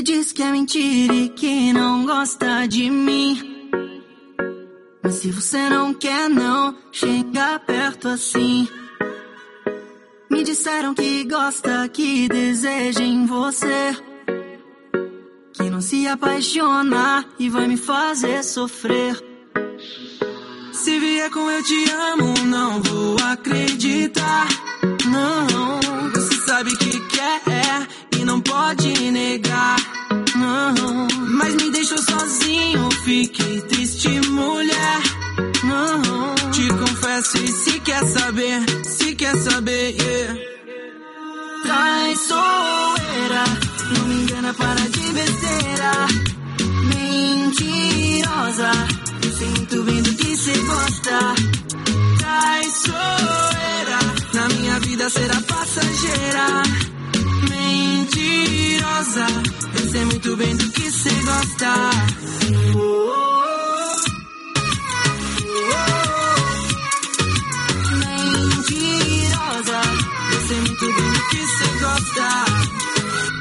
Você diz que é mentira e que não gosta de mim. Mas se você não quer, não chega perto assim. Me disseram que gosta, que deseja em você. Que não se apaixona e vai me fazer sofrer. Se vier com eu te amo, não vou acreditar. Não, você sabe que pode negar, não. Mas me deixou sozinho, fiquei triste, mulher, não. Te confesso e se quer saber, se quer saber, yeah. Traiçoeira, não me engana, para de besteira. Mentirosa, eu sinto vendo que cê gosta. Traiçoeira, na minha vida será passageira. mentirosa. Eu sei muito que cê gosta. Mentirosa. Eu sei que gosta.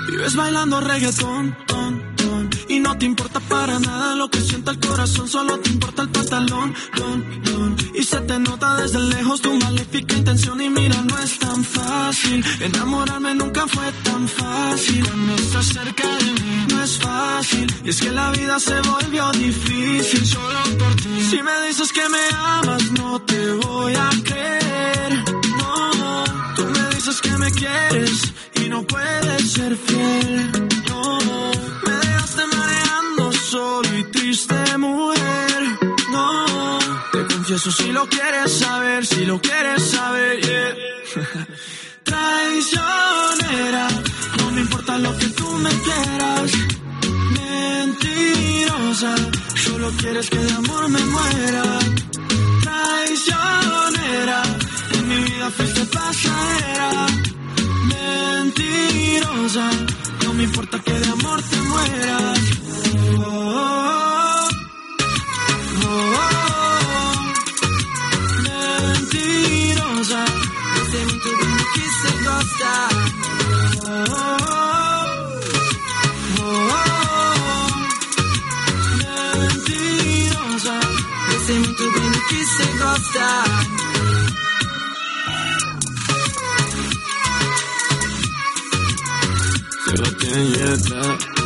Vives bailando reggaeton, ton, ton. Y no te importa para nada lo que sienta el corazón, solo te importa el pantalón, don, don se te nota desde lejos tu maléfica intención y mira, no es tan fácil, enamorarme nunca fue tan fácil, cuando estás cerca de mí no es fácil, y es que la vida se volvió difícil solo por ti, si me dices que me amas no te voy a creer, no, tú me dices que me quieres y no puedes ser fiel. No, me dejaste mareando solo y triste, mujer. Te confieso si lo quieres saber, si lo quieres saber, yeah. Traicionera, no me importa lo que tú me quieras. Mentirosa, solo quieres que de amor me muera. Traicionera, en mi vida fuiste pasajera mentirosa. No me importa que de amor te mueras. Oh, oh, oh. Quise gostar. Oh, oh,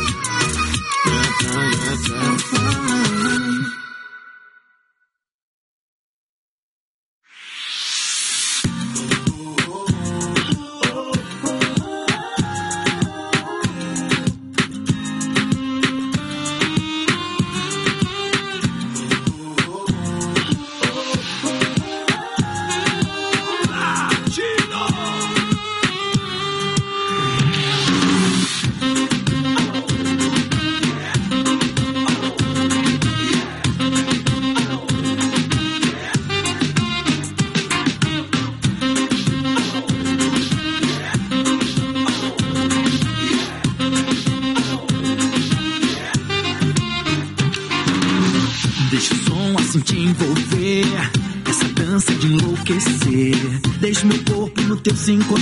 5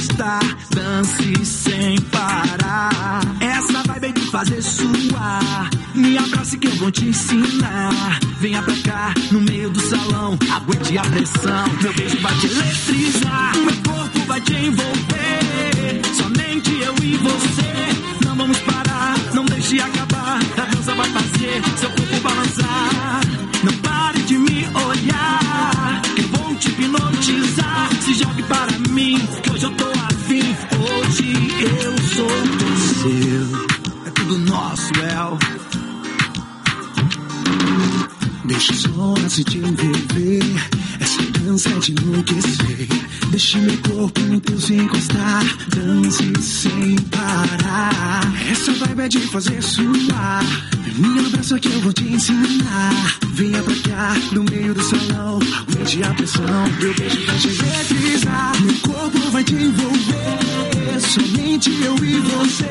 Essa vibe é de fazer suar. Me abraça que eu vou te ensinar. Venha pra cá, no meio do salão. Aguente a pressão. Meu beijo vai te eletrizar. Meu corpo vai te envolver. Somente eu e você.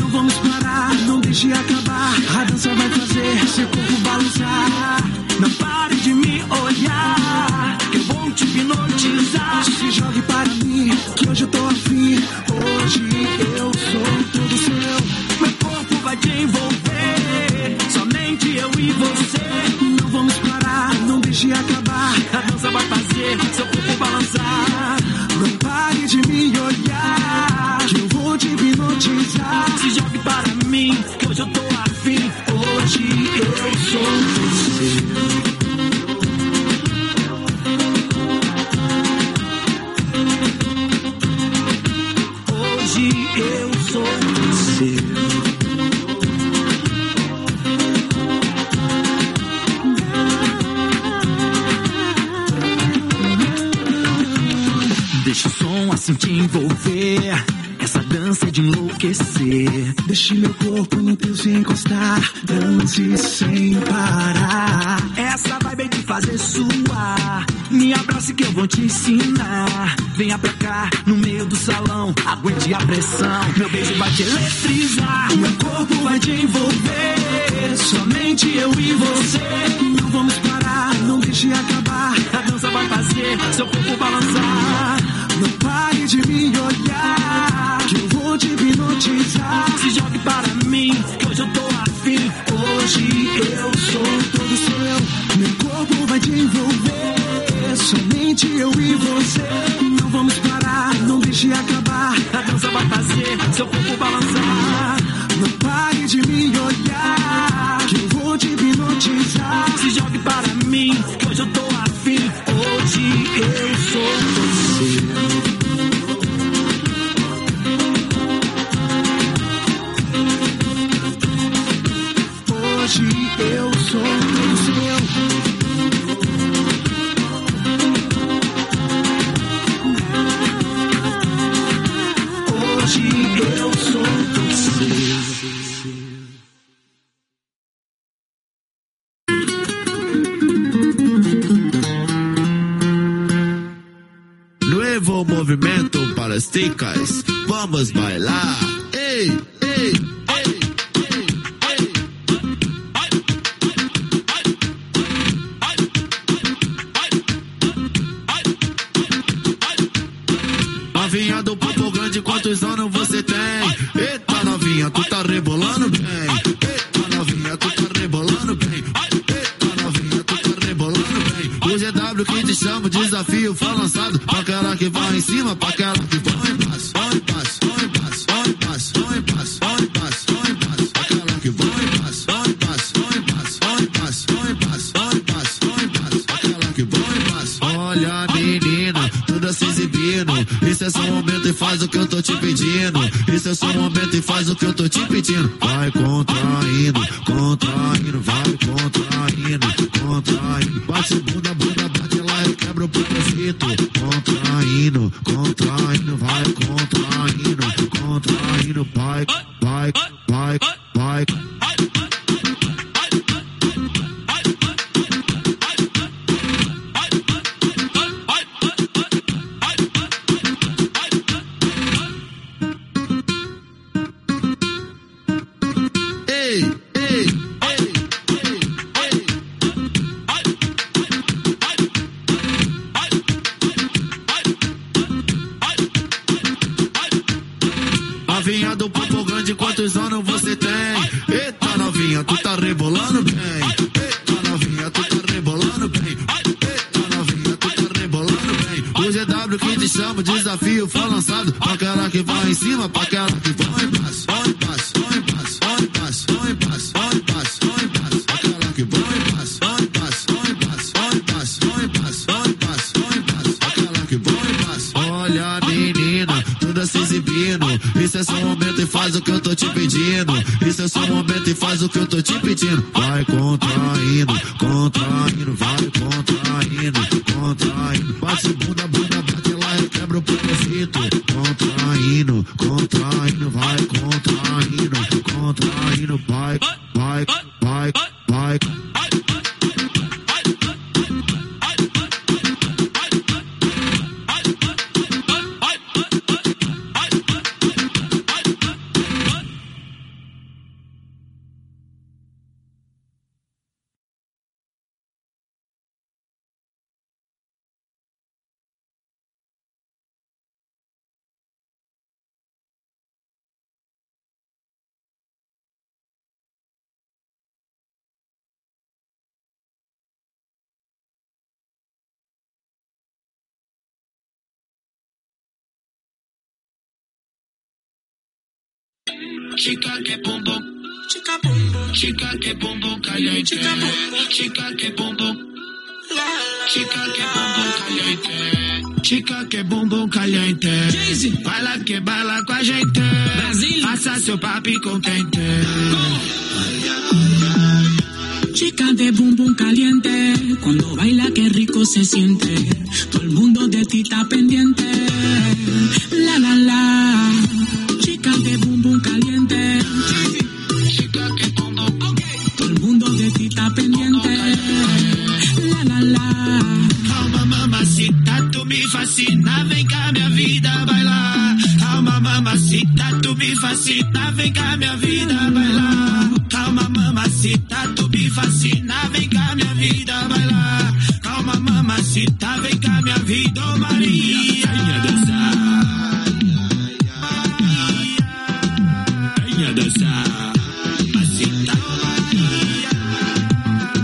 Não vamos parar, não deixe acabar. A dança vai fazer seu corpo balançar. Não pare de me olhar, que eu vou te hipnotizar. Se jogue para mim, que hoje eu tô afim. Hoje eu sou todo te envolver. Somente eu e você. Não vamos parar, não deixe acabar. A dança vai fazer seu corpo balançar. Não pare de me olhar, que eu vou te hipnotizar. Se jogue para mim, meu corpo no teu se encostar. Dance sem parar. Essa vibe é de fazer suar. Me abrace que eu vou te ensinar. Venha pra cá, no meio do salão. Aguente a pressão. Meu beijo vai te eletrizar. Meu corpo vai te envolver. Somente eu e você. Não vamos parar, não deixe acabar. A dança vai fazer seu corpo balançar. Não pare de me olhar, tô te pedindo. Isso é só momento e faz o que eu tô te pedindo. Vai contraindo, contraindo, vai contraindo, contraindo. Bate bunda, bunda, bate lá e quebra o pulpocito. Contraindo, contraindo, vai contraindo, contraindo, vai, vai. chica que pum chica chica que pum pum calla y chica pum chica que pum chica que pum pum calla y te, chica que pum pum calla y te, baila que baila com a gente, Brasil, faça seu papi contente. Chica de bum bum caliente, cuando baila qué rico se siente, todo el mundo de ti está pendiente. La la la, chica de bum me fascina, vem cá minha vida, bailar. Calma mamacita, tu me fascina, vem cá minha vida, bailar. Calma mamacita, tu me fascina, vem cá minha vida, bailar. Calma mamacita, vem cá minha vida, oh Maria. Venha dançar. Venha dançar. Macita, oh Maria.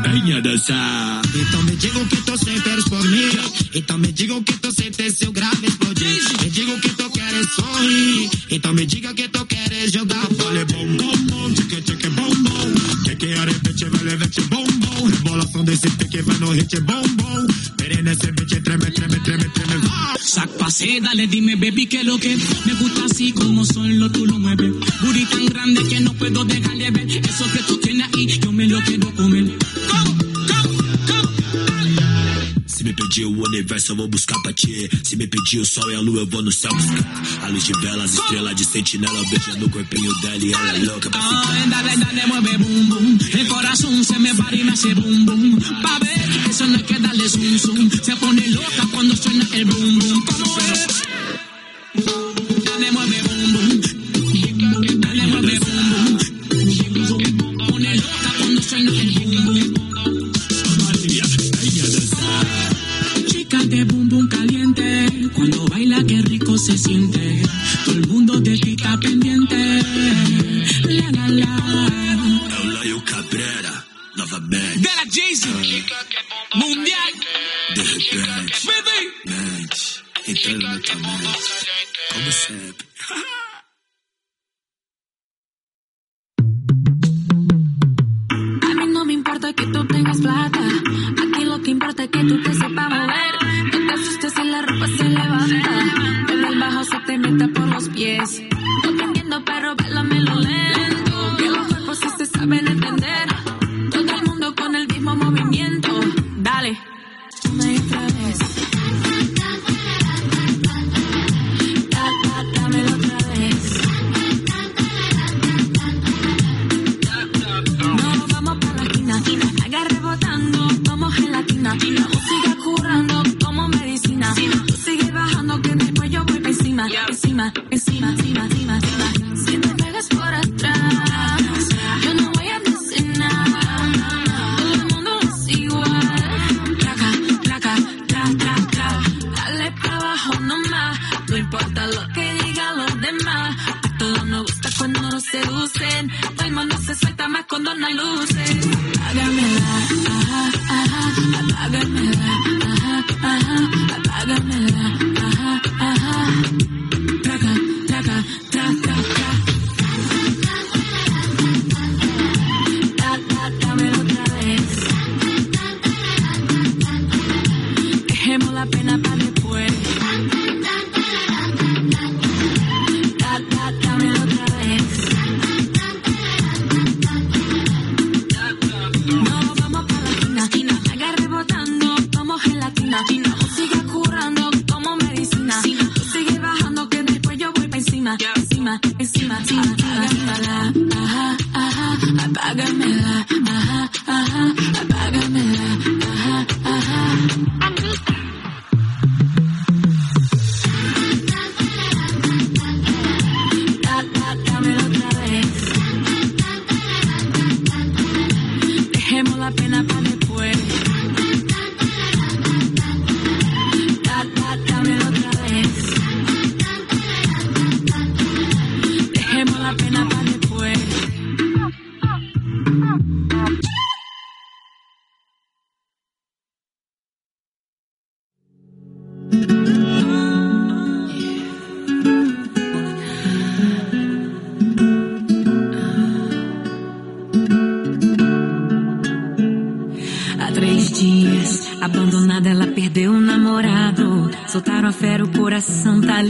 Venha dançar. Então me digam que tô pelos por mim. Então me digam que sem ter seu grave explodir. Me digam que tô querendo sorrir. Então me diga que tô querendo jogar vôlei bom bom bom. Tique tique bom bom. Que que é repete, vai levante bom bom. Rebolação desse pique vai no hit bom bom. Pere nesse beat treme treme treme treme. vai. Sac pasé, dale, dime, baby, que lo que me gusta así como solo tú lo mueves. Booty tan grande que no puedo dejar de ver. Eso que tú tienes ahí, yo me lo quiero comer. Me pedir o universo, eu vou buscar pra ti. Se me pedir o sol e a lua, eu vou no céu buscar. A luz de velas, estrela de sentinela, beijando o corpinho dela e ela é louca pra ficar. Ay, dale, dale, mueve boom boom. El corazón se me para y me hace boom boom. Pa' ver, eso no hay que darle zoom zoom. Se pone loca cuando suena el boom boom. ¿Cómo es? Dale, mueve boom boom. Dale, mueve boom boom. Pone loca cuando suena el boom boom. Cuando baila qué rico se siente. Todo el mundo de ti está pendiente. La la la. Eulaio Cabrera, novamente. Dela Jay-Z, mundial. De repente, mente, entrando na tua mente. Como sempre. A mí no me importa que tú tengas plata. Aquí lo que importa es que tú te sepas mover. No te asustes la ropa se levanta. Pero el bajo se te meta por los pies. No te entiendo, pero lo lento. Que los cuerpos sí se saben entender. Todo el mundo con el mismo movimiento. Dale. Una y otra vez. Dámelo otra vez. No vamos para la esquina, agarre botando como gelatina. Encima, encima, encima, encima, encima, encima. Si me pegas por atrás, yo no voy a decir nada. Todo el mundo es igual. Traca, traca, tra, tra, tra. Dale para abajo nomás. No importa lo que digan los demás. A todos nos gusta cuando nos seducen. Todo el mundo se suelta más cuando no luces. Apágamela, ajá, ajá. Apágamela, ajá, ajá.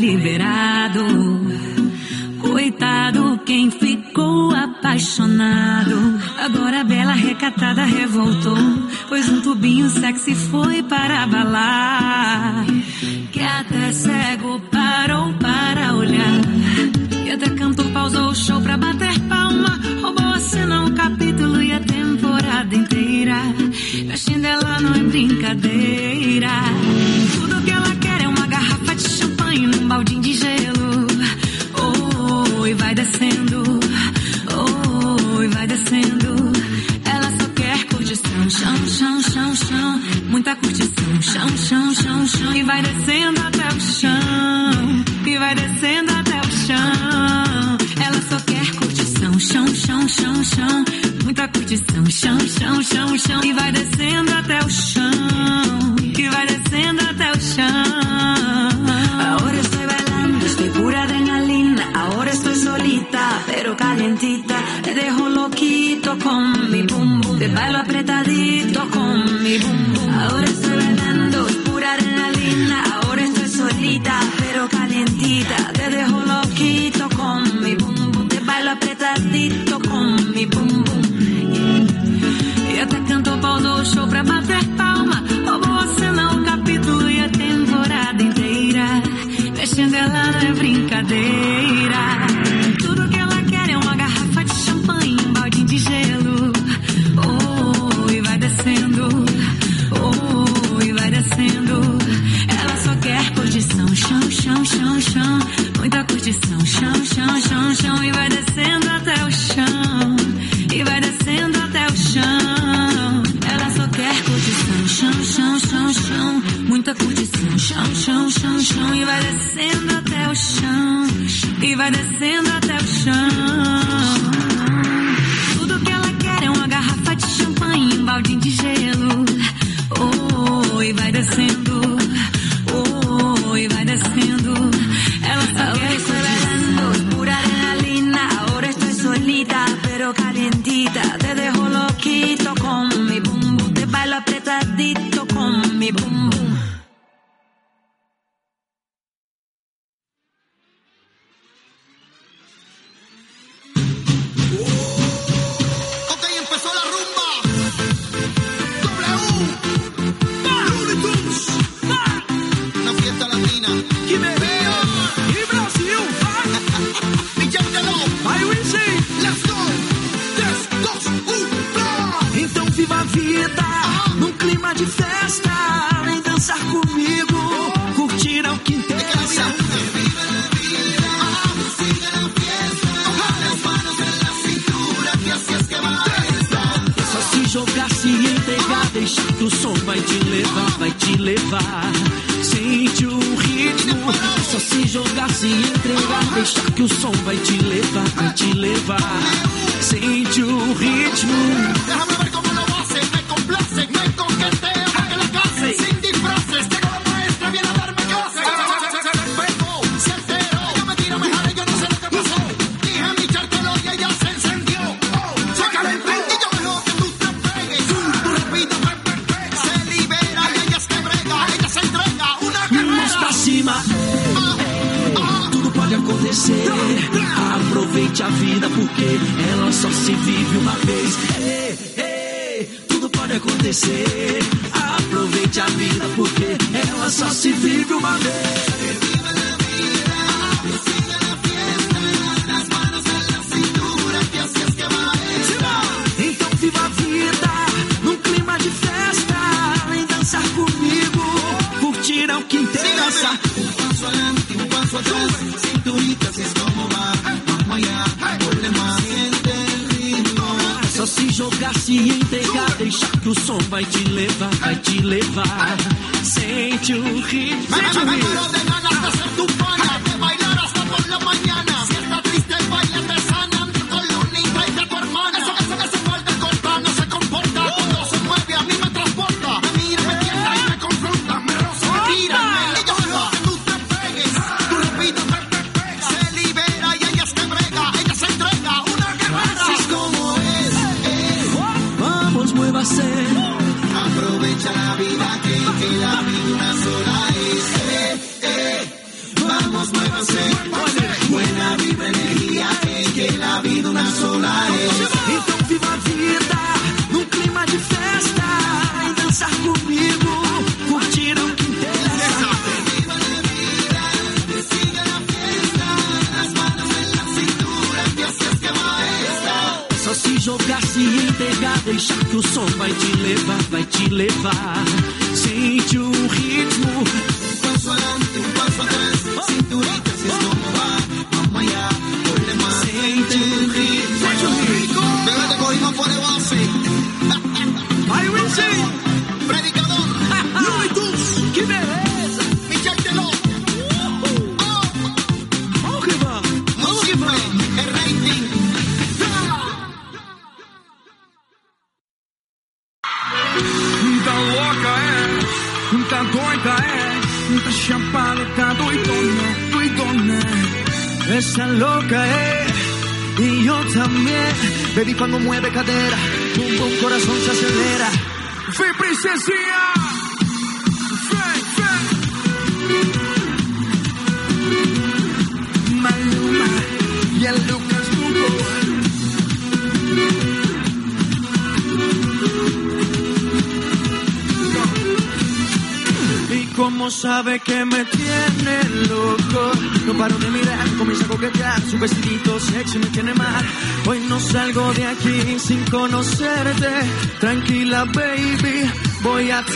Coração levar. Sente o ritmo, é só se jogar, se entregar. Deixar que o som vai te levar, vai te levar. Sente o ritmo.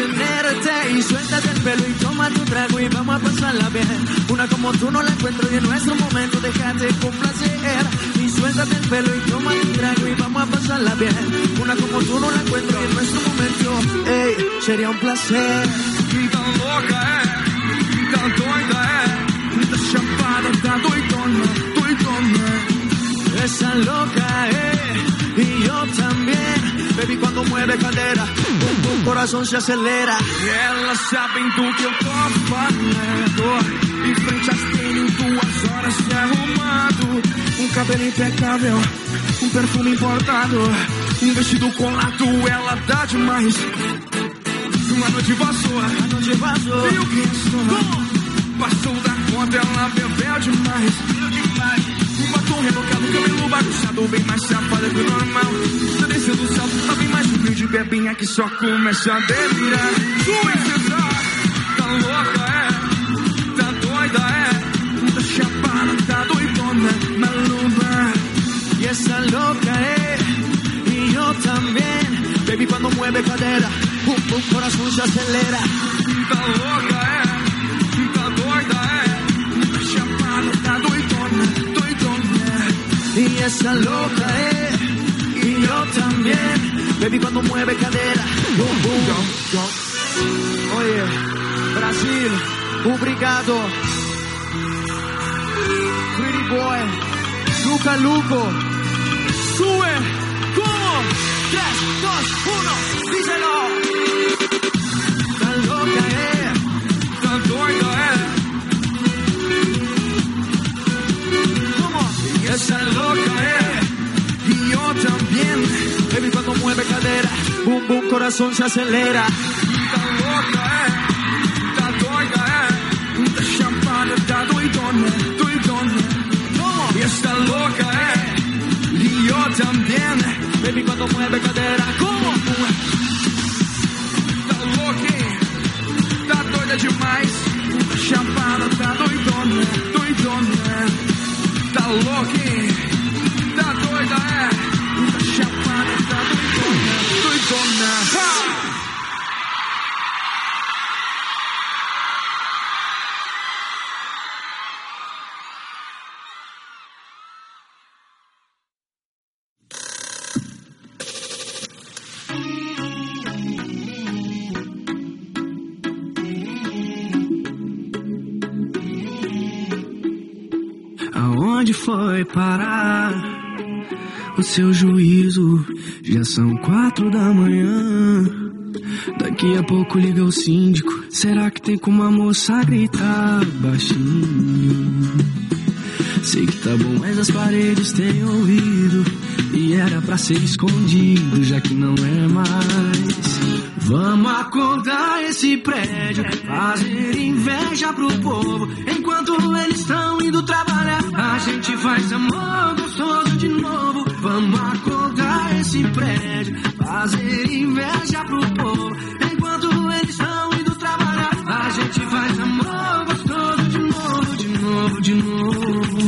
Y suéltate el pelo y toma tu trago y vamos a pasarla bien. Una como tú no la encuentro y en nuestro momento déjate complacer y suéltate el pelo y toma tu trago y vamos a pasarla bien. Una como tú no la encuentro y en nuestro momento, ey, sería un placer. Tá louca, é. Tá doida, é. Tá chapada, tá doidona, doidona. Esa loca es y yo también. Baby, cuando mueve cadera, corazón se acelera. E elas sabem do que eu tô falando. Em frente às tênis, duas horas se arrumado. Um cabelo impecável, um perfume importado. Um vestido colado, ela dá demais. Uma noite vazou, a noite vazou. E o que sou? Passou da conta, ela bebeu demais. Um batom rebocado, cabelo bagunçado, bem mais chapada que o normal. Tá descendo o salto, tá bem mais um brilho de bebinha que só começa a delirar. Princesa, tá louca, é? Tá doida, é? Tá chapada, tá doidona, maluma. Y esa loca es y yo también. Baby, cuando mueve cadera, pum, pum, corazón se acelera. Tá louca, esa loca es y yo también. Baby, cuando mueve cadera, pum, pum. Oye, Brasil, obrigado. Pretty boy, Luca Luco, sube, como, 3, 2, 1, díselo. Esa loca, é? y yo también. Baby, cuando mueve cadera, boom, boom, corazón se acelera. Tá louca, é? Tá doida, é? Tá chapada, tá doidona, doidona. Como, Esta louca, é? E eu também. baby, cuando mueve cadera, como, Tá louca, hein? Tá doida demais. Chapada, tá doidona, doidona. Tá louca, foi parar o seu juízo? Já são quatro da manhã. Daqui a pouco liga o síndico. Será que tem como a moça gritar baixinho? Sei que tá bom, mas as paredes têm ouvido. E era pra ser escondido, já que não é mais. Vamos acordar esse prédio, fazer inveja pro povo. Enquanto eles estão indo trabalhar, a gente faz amor gostoso de novo. Vamos acordar esse prédio, fazer inveja pro povo. Enquanto eles estão indo trabalhar, a gente faz amor gostoso de novo, de novo, de novo.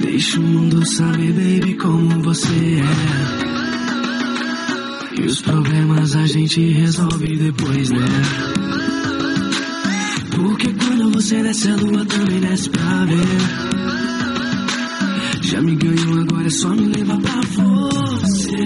Deixa o mundo saber, baby, como você é. E os problemas a gente resolve depois, né? Porque quando você desce a lua também desce pra ver. Já me ganhou, agora é só me levar pra você.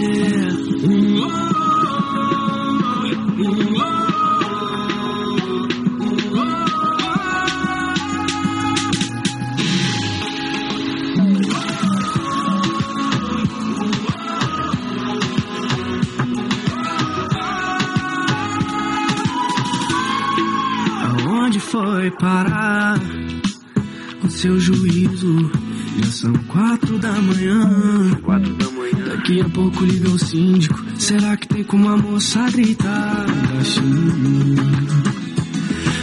foi parar com seu juízo? Já são quatro da manhã. Quatro da manhã. Daqui a pouco liga o síndico. Será que tem como a moça gritar? Baixinho.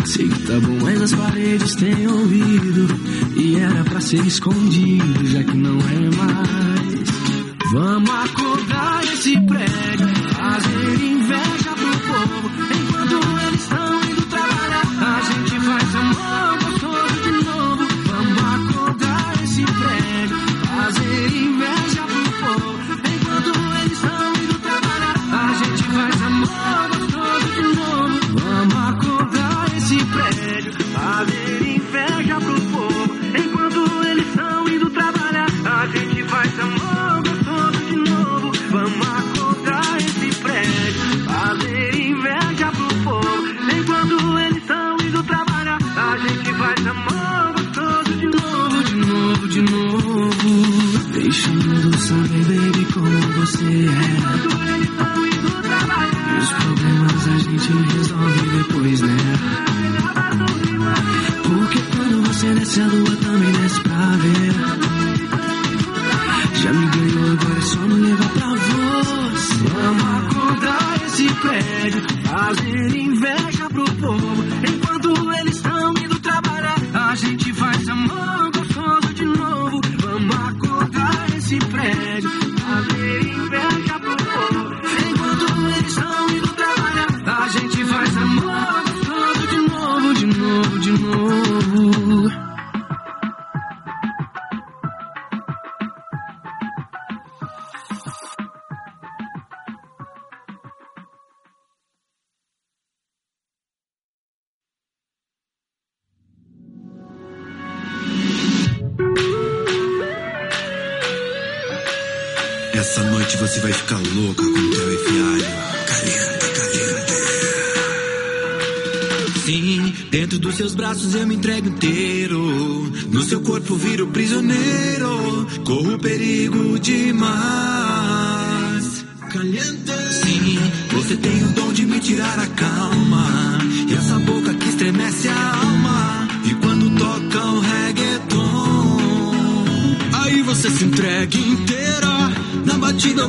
Sei que tá bom, mas as paredes têm ouvido. E era para ser escondido, já que não é mais. Vamos acordar esse prédio, fazer inveja pro povo. Salud.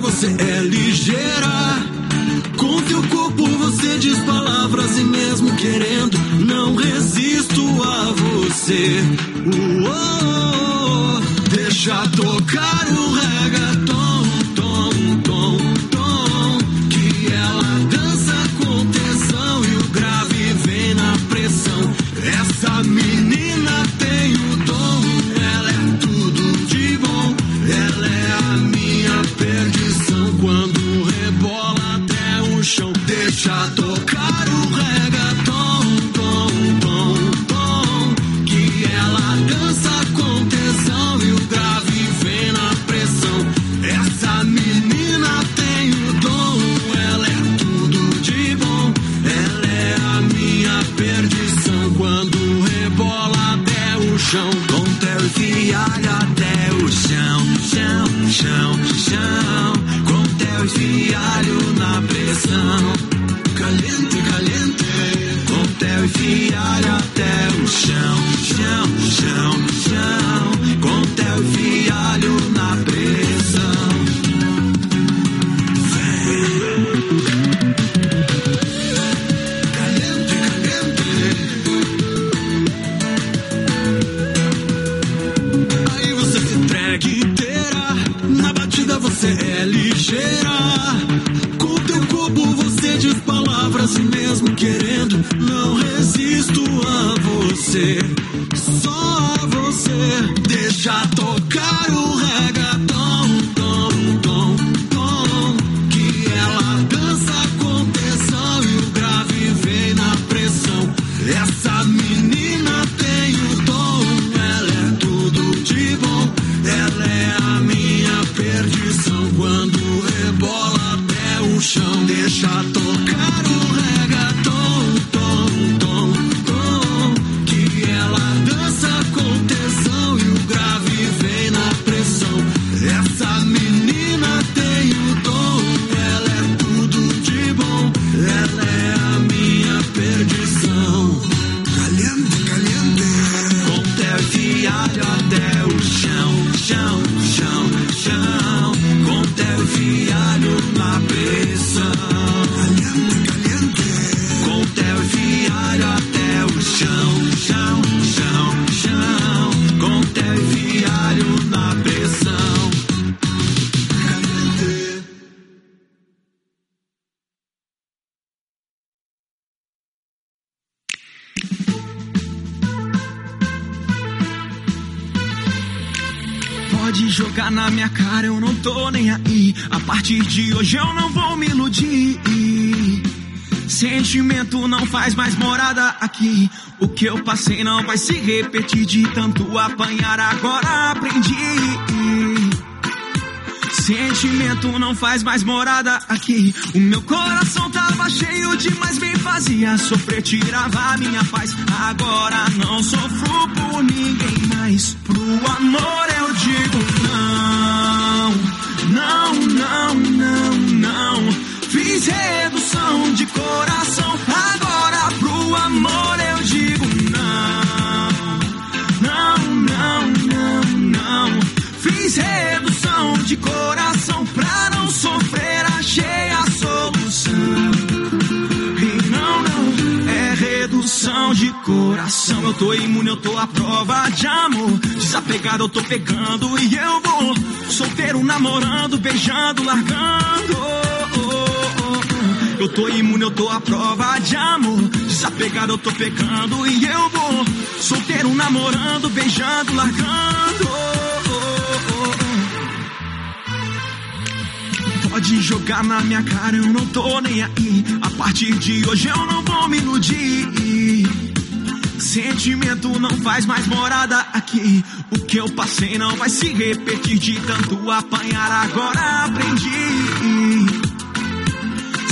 você é Pode jogar na minha cara, eu não tô nem aí. A partir de hoje eu não vou me iludir. Sentimento não faz mais morada aqui. O que eu passei não vai se repetir de tanto apanhar, agora aprendi. Sentimento não faz mais morada aqui. O meu coração tava cheio demais, me fazia sofrer, tirava minha paz. Agora não sofro por ninguém mais. Pro amor eu digo não, não, não, não, não. Fiz redução de coração. Agora pro amor eu digo não, não, não, não, não. Fiz redução de coração de coração. Eu tô imune, eu tô à prova de amor. Desapegado, eu tô pegando e eu vou. Solteiro, namorando, beijando, largando. Eu tô imune, eu tô à prova de amor. Desapegado, eu tô pegando e eu vou. Solteiro, namorando, beijando, largando. Pode jogar na minha cara, eu não tô nem aí. A partir de hoje eu não vou me iludir. Sentimento não faz mais morada aqui. O que eu passei não vai se repetir de tanto apanhar. Agora aprendi.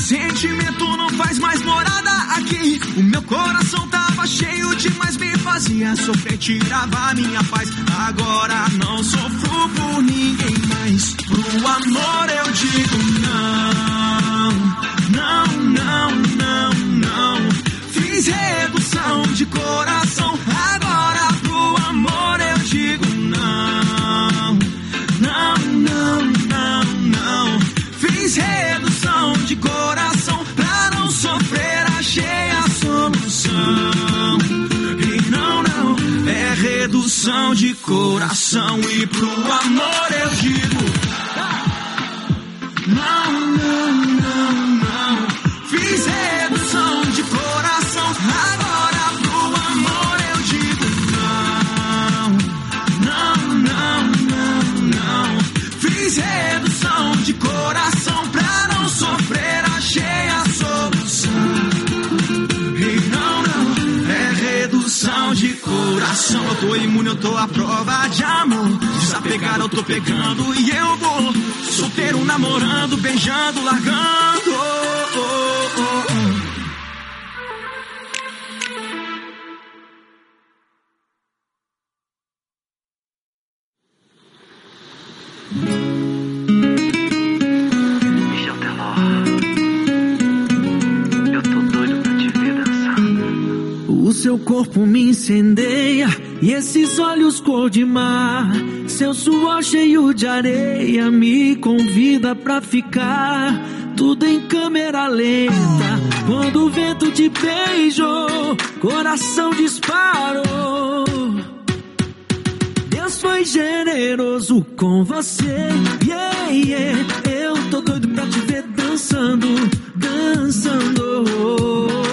Sentimento não faz mais morada aqui. O meu coração tava cheio demais, me fazia sofrer, tirava minha paz. Agora não sofro por ninguém mais. Pro amor eu digo não, não, não, não, não. Fiz redução de coração. Agora pro amor eu digo não, não, não, não, não. Fiz redução coração pra não sofrer, achei a solução. E não, não, é redução de coração. E pro amor eu digo: Não, não, não, não. Fiz redução de coração. Agora pro amor eu digo: Não, não, não, não, não. Fiz redução de coração coração. Eu tô imune, eu tô à prova de amor. Desapegado, eu tô pegando e eu vou. Solteiro, namorando, beijando, largando. Oh, oh, oh, corpo me incendeia e esses olhos cor de mar. Seu suor cheio de areia me convida pra ficar. Tudo em câmera lenta. Quando o vento te beijou, coração disparou. Deus foi generoso com você. Yeah, yeah. Eu tô doido pra te ver dançando, dançando.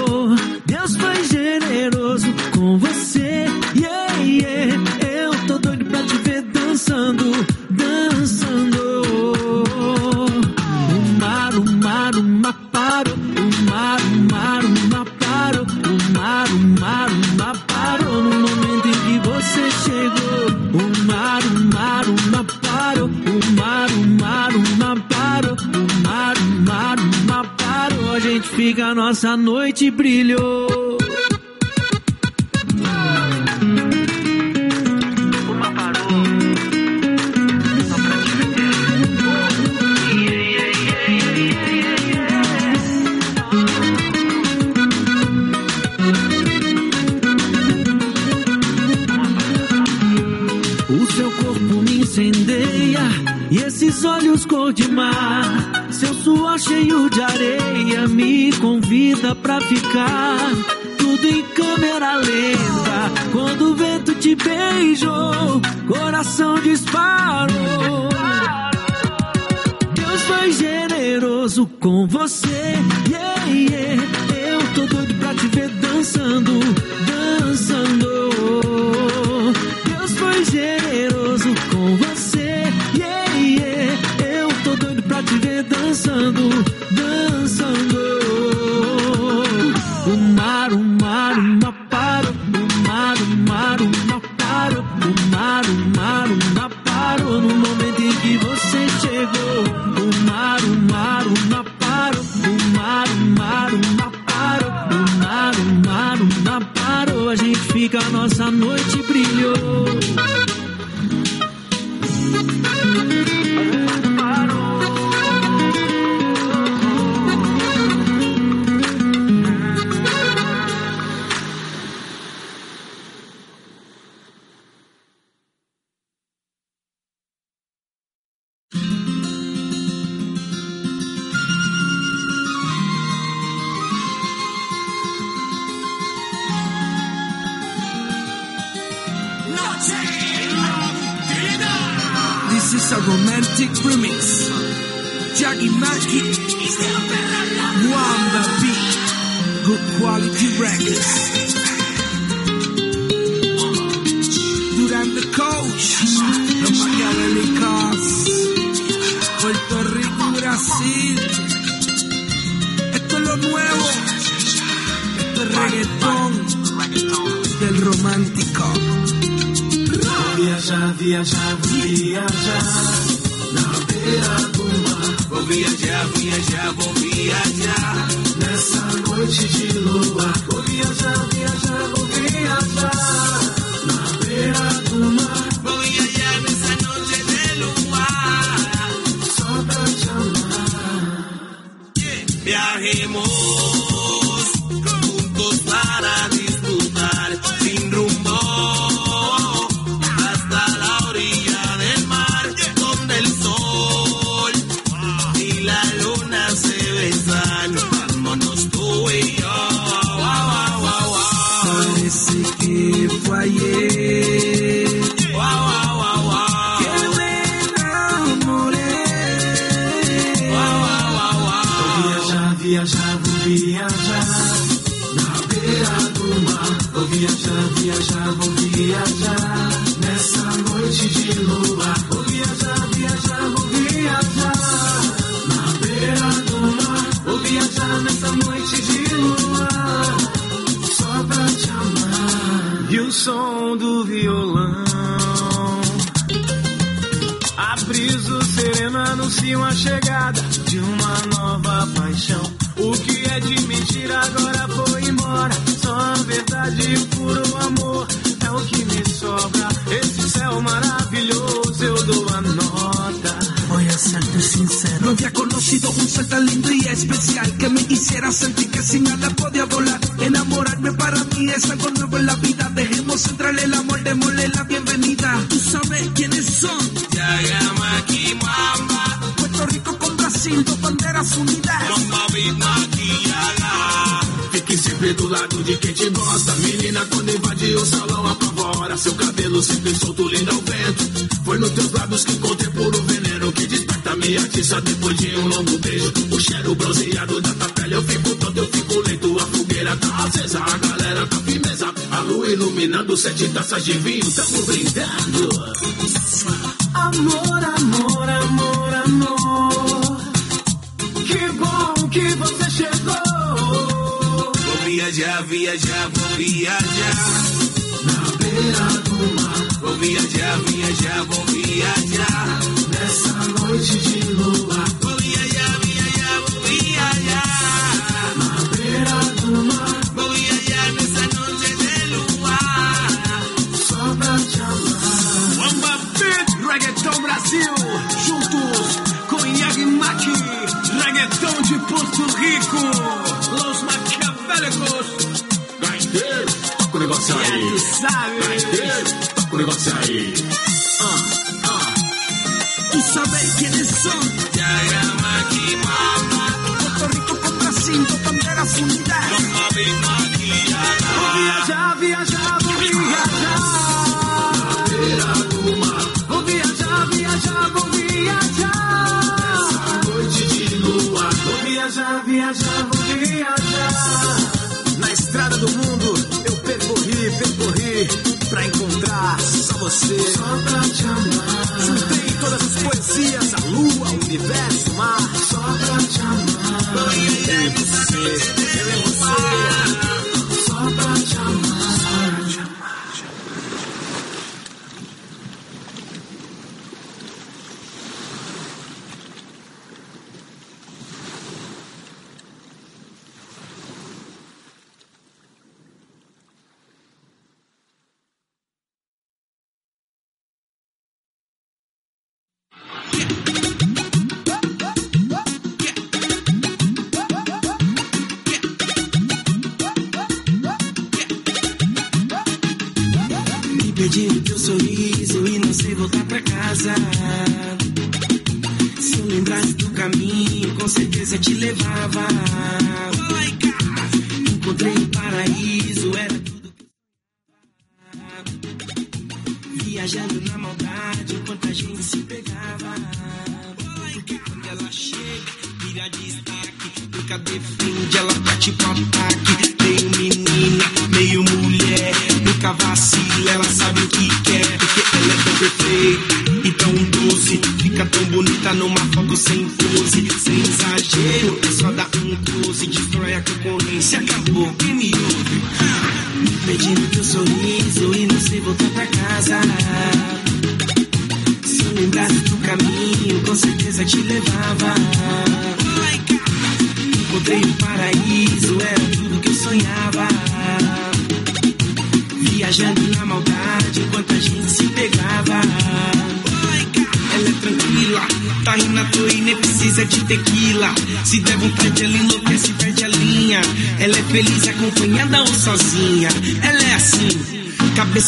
Generoso com você. Yeah, yeah. Eu tô doido pra te ver dançando, dançando. O mar, o mar, o mar parou. O mar, o mar, o mar parou. O mar, o mar, o mar parou no momento em que você chegou. O mar, o mar, o mar parou. O mar, o mar, o mar parou. O mar, o mar, o mar parou. A gente fica, a nossa noite brilhou. O seu corpo me incendeia e esses olhos cor de mar. Seu suor cheio de areia me convida pra ficar. Tudo em câmera lenta. Quando o vento te beijou, coração disparou. Deus foi generoso com você. Yeah, yeah. Eu tô doido pra te ver dançando, dançando. pensando de lua.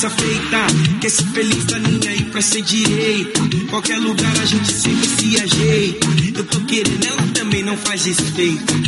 feita. Que se feliz da linha aí pra ser direita. Qualquer lugar a gente sempre se ajeita. Eu tô querendo, ela também não faz respeito.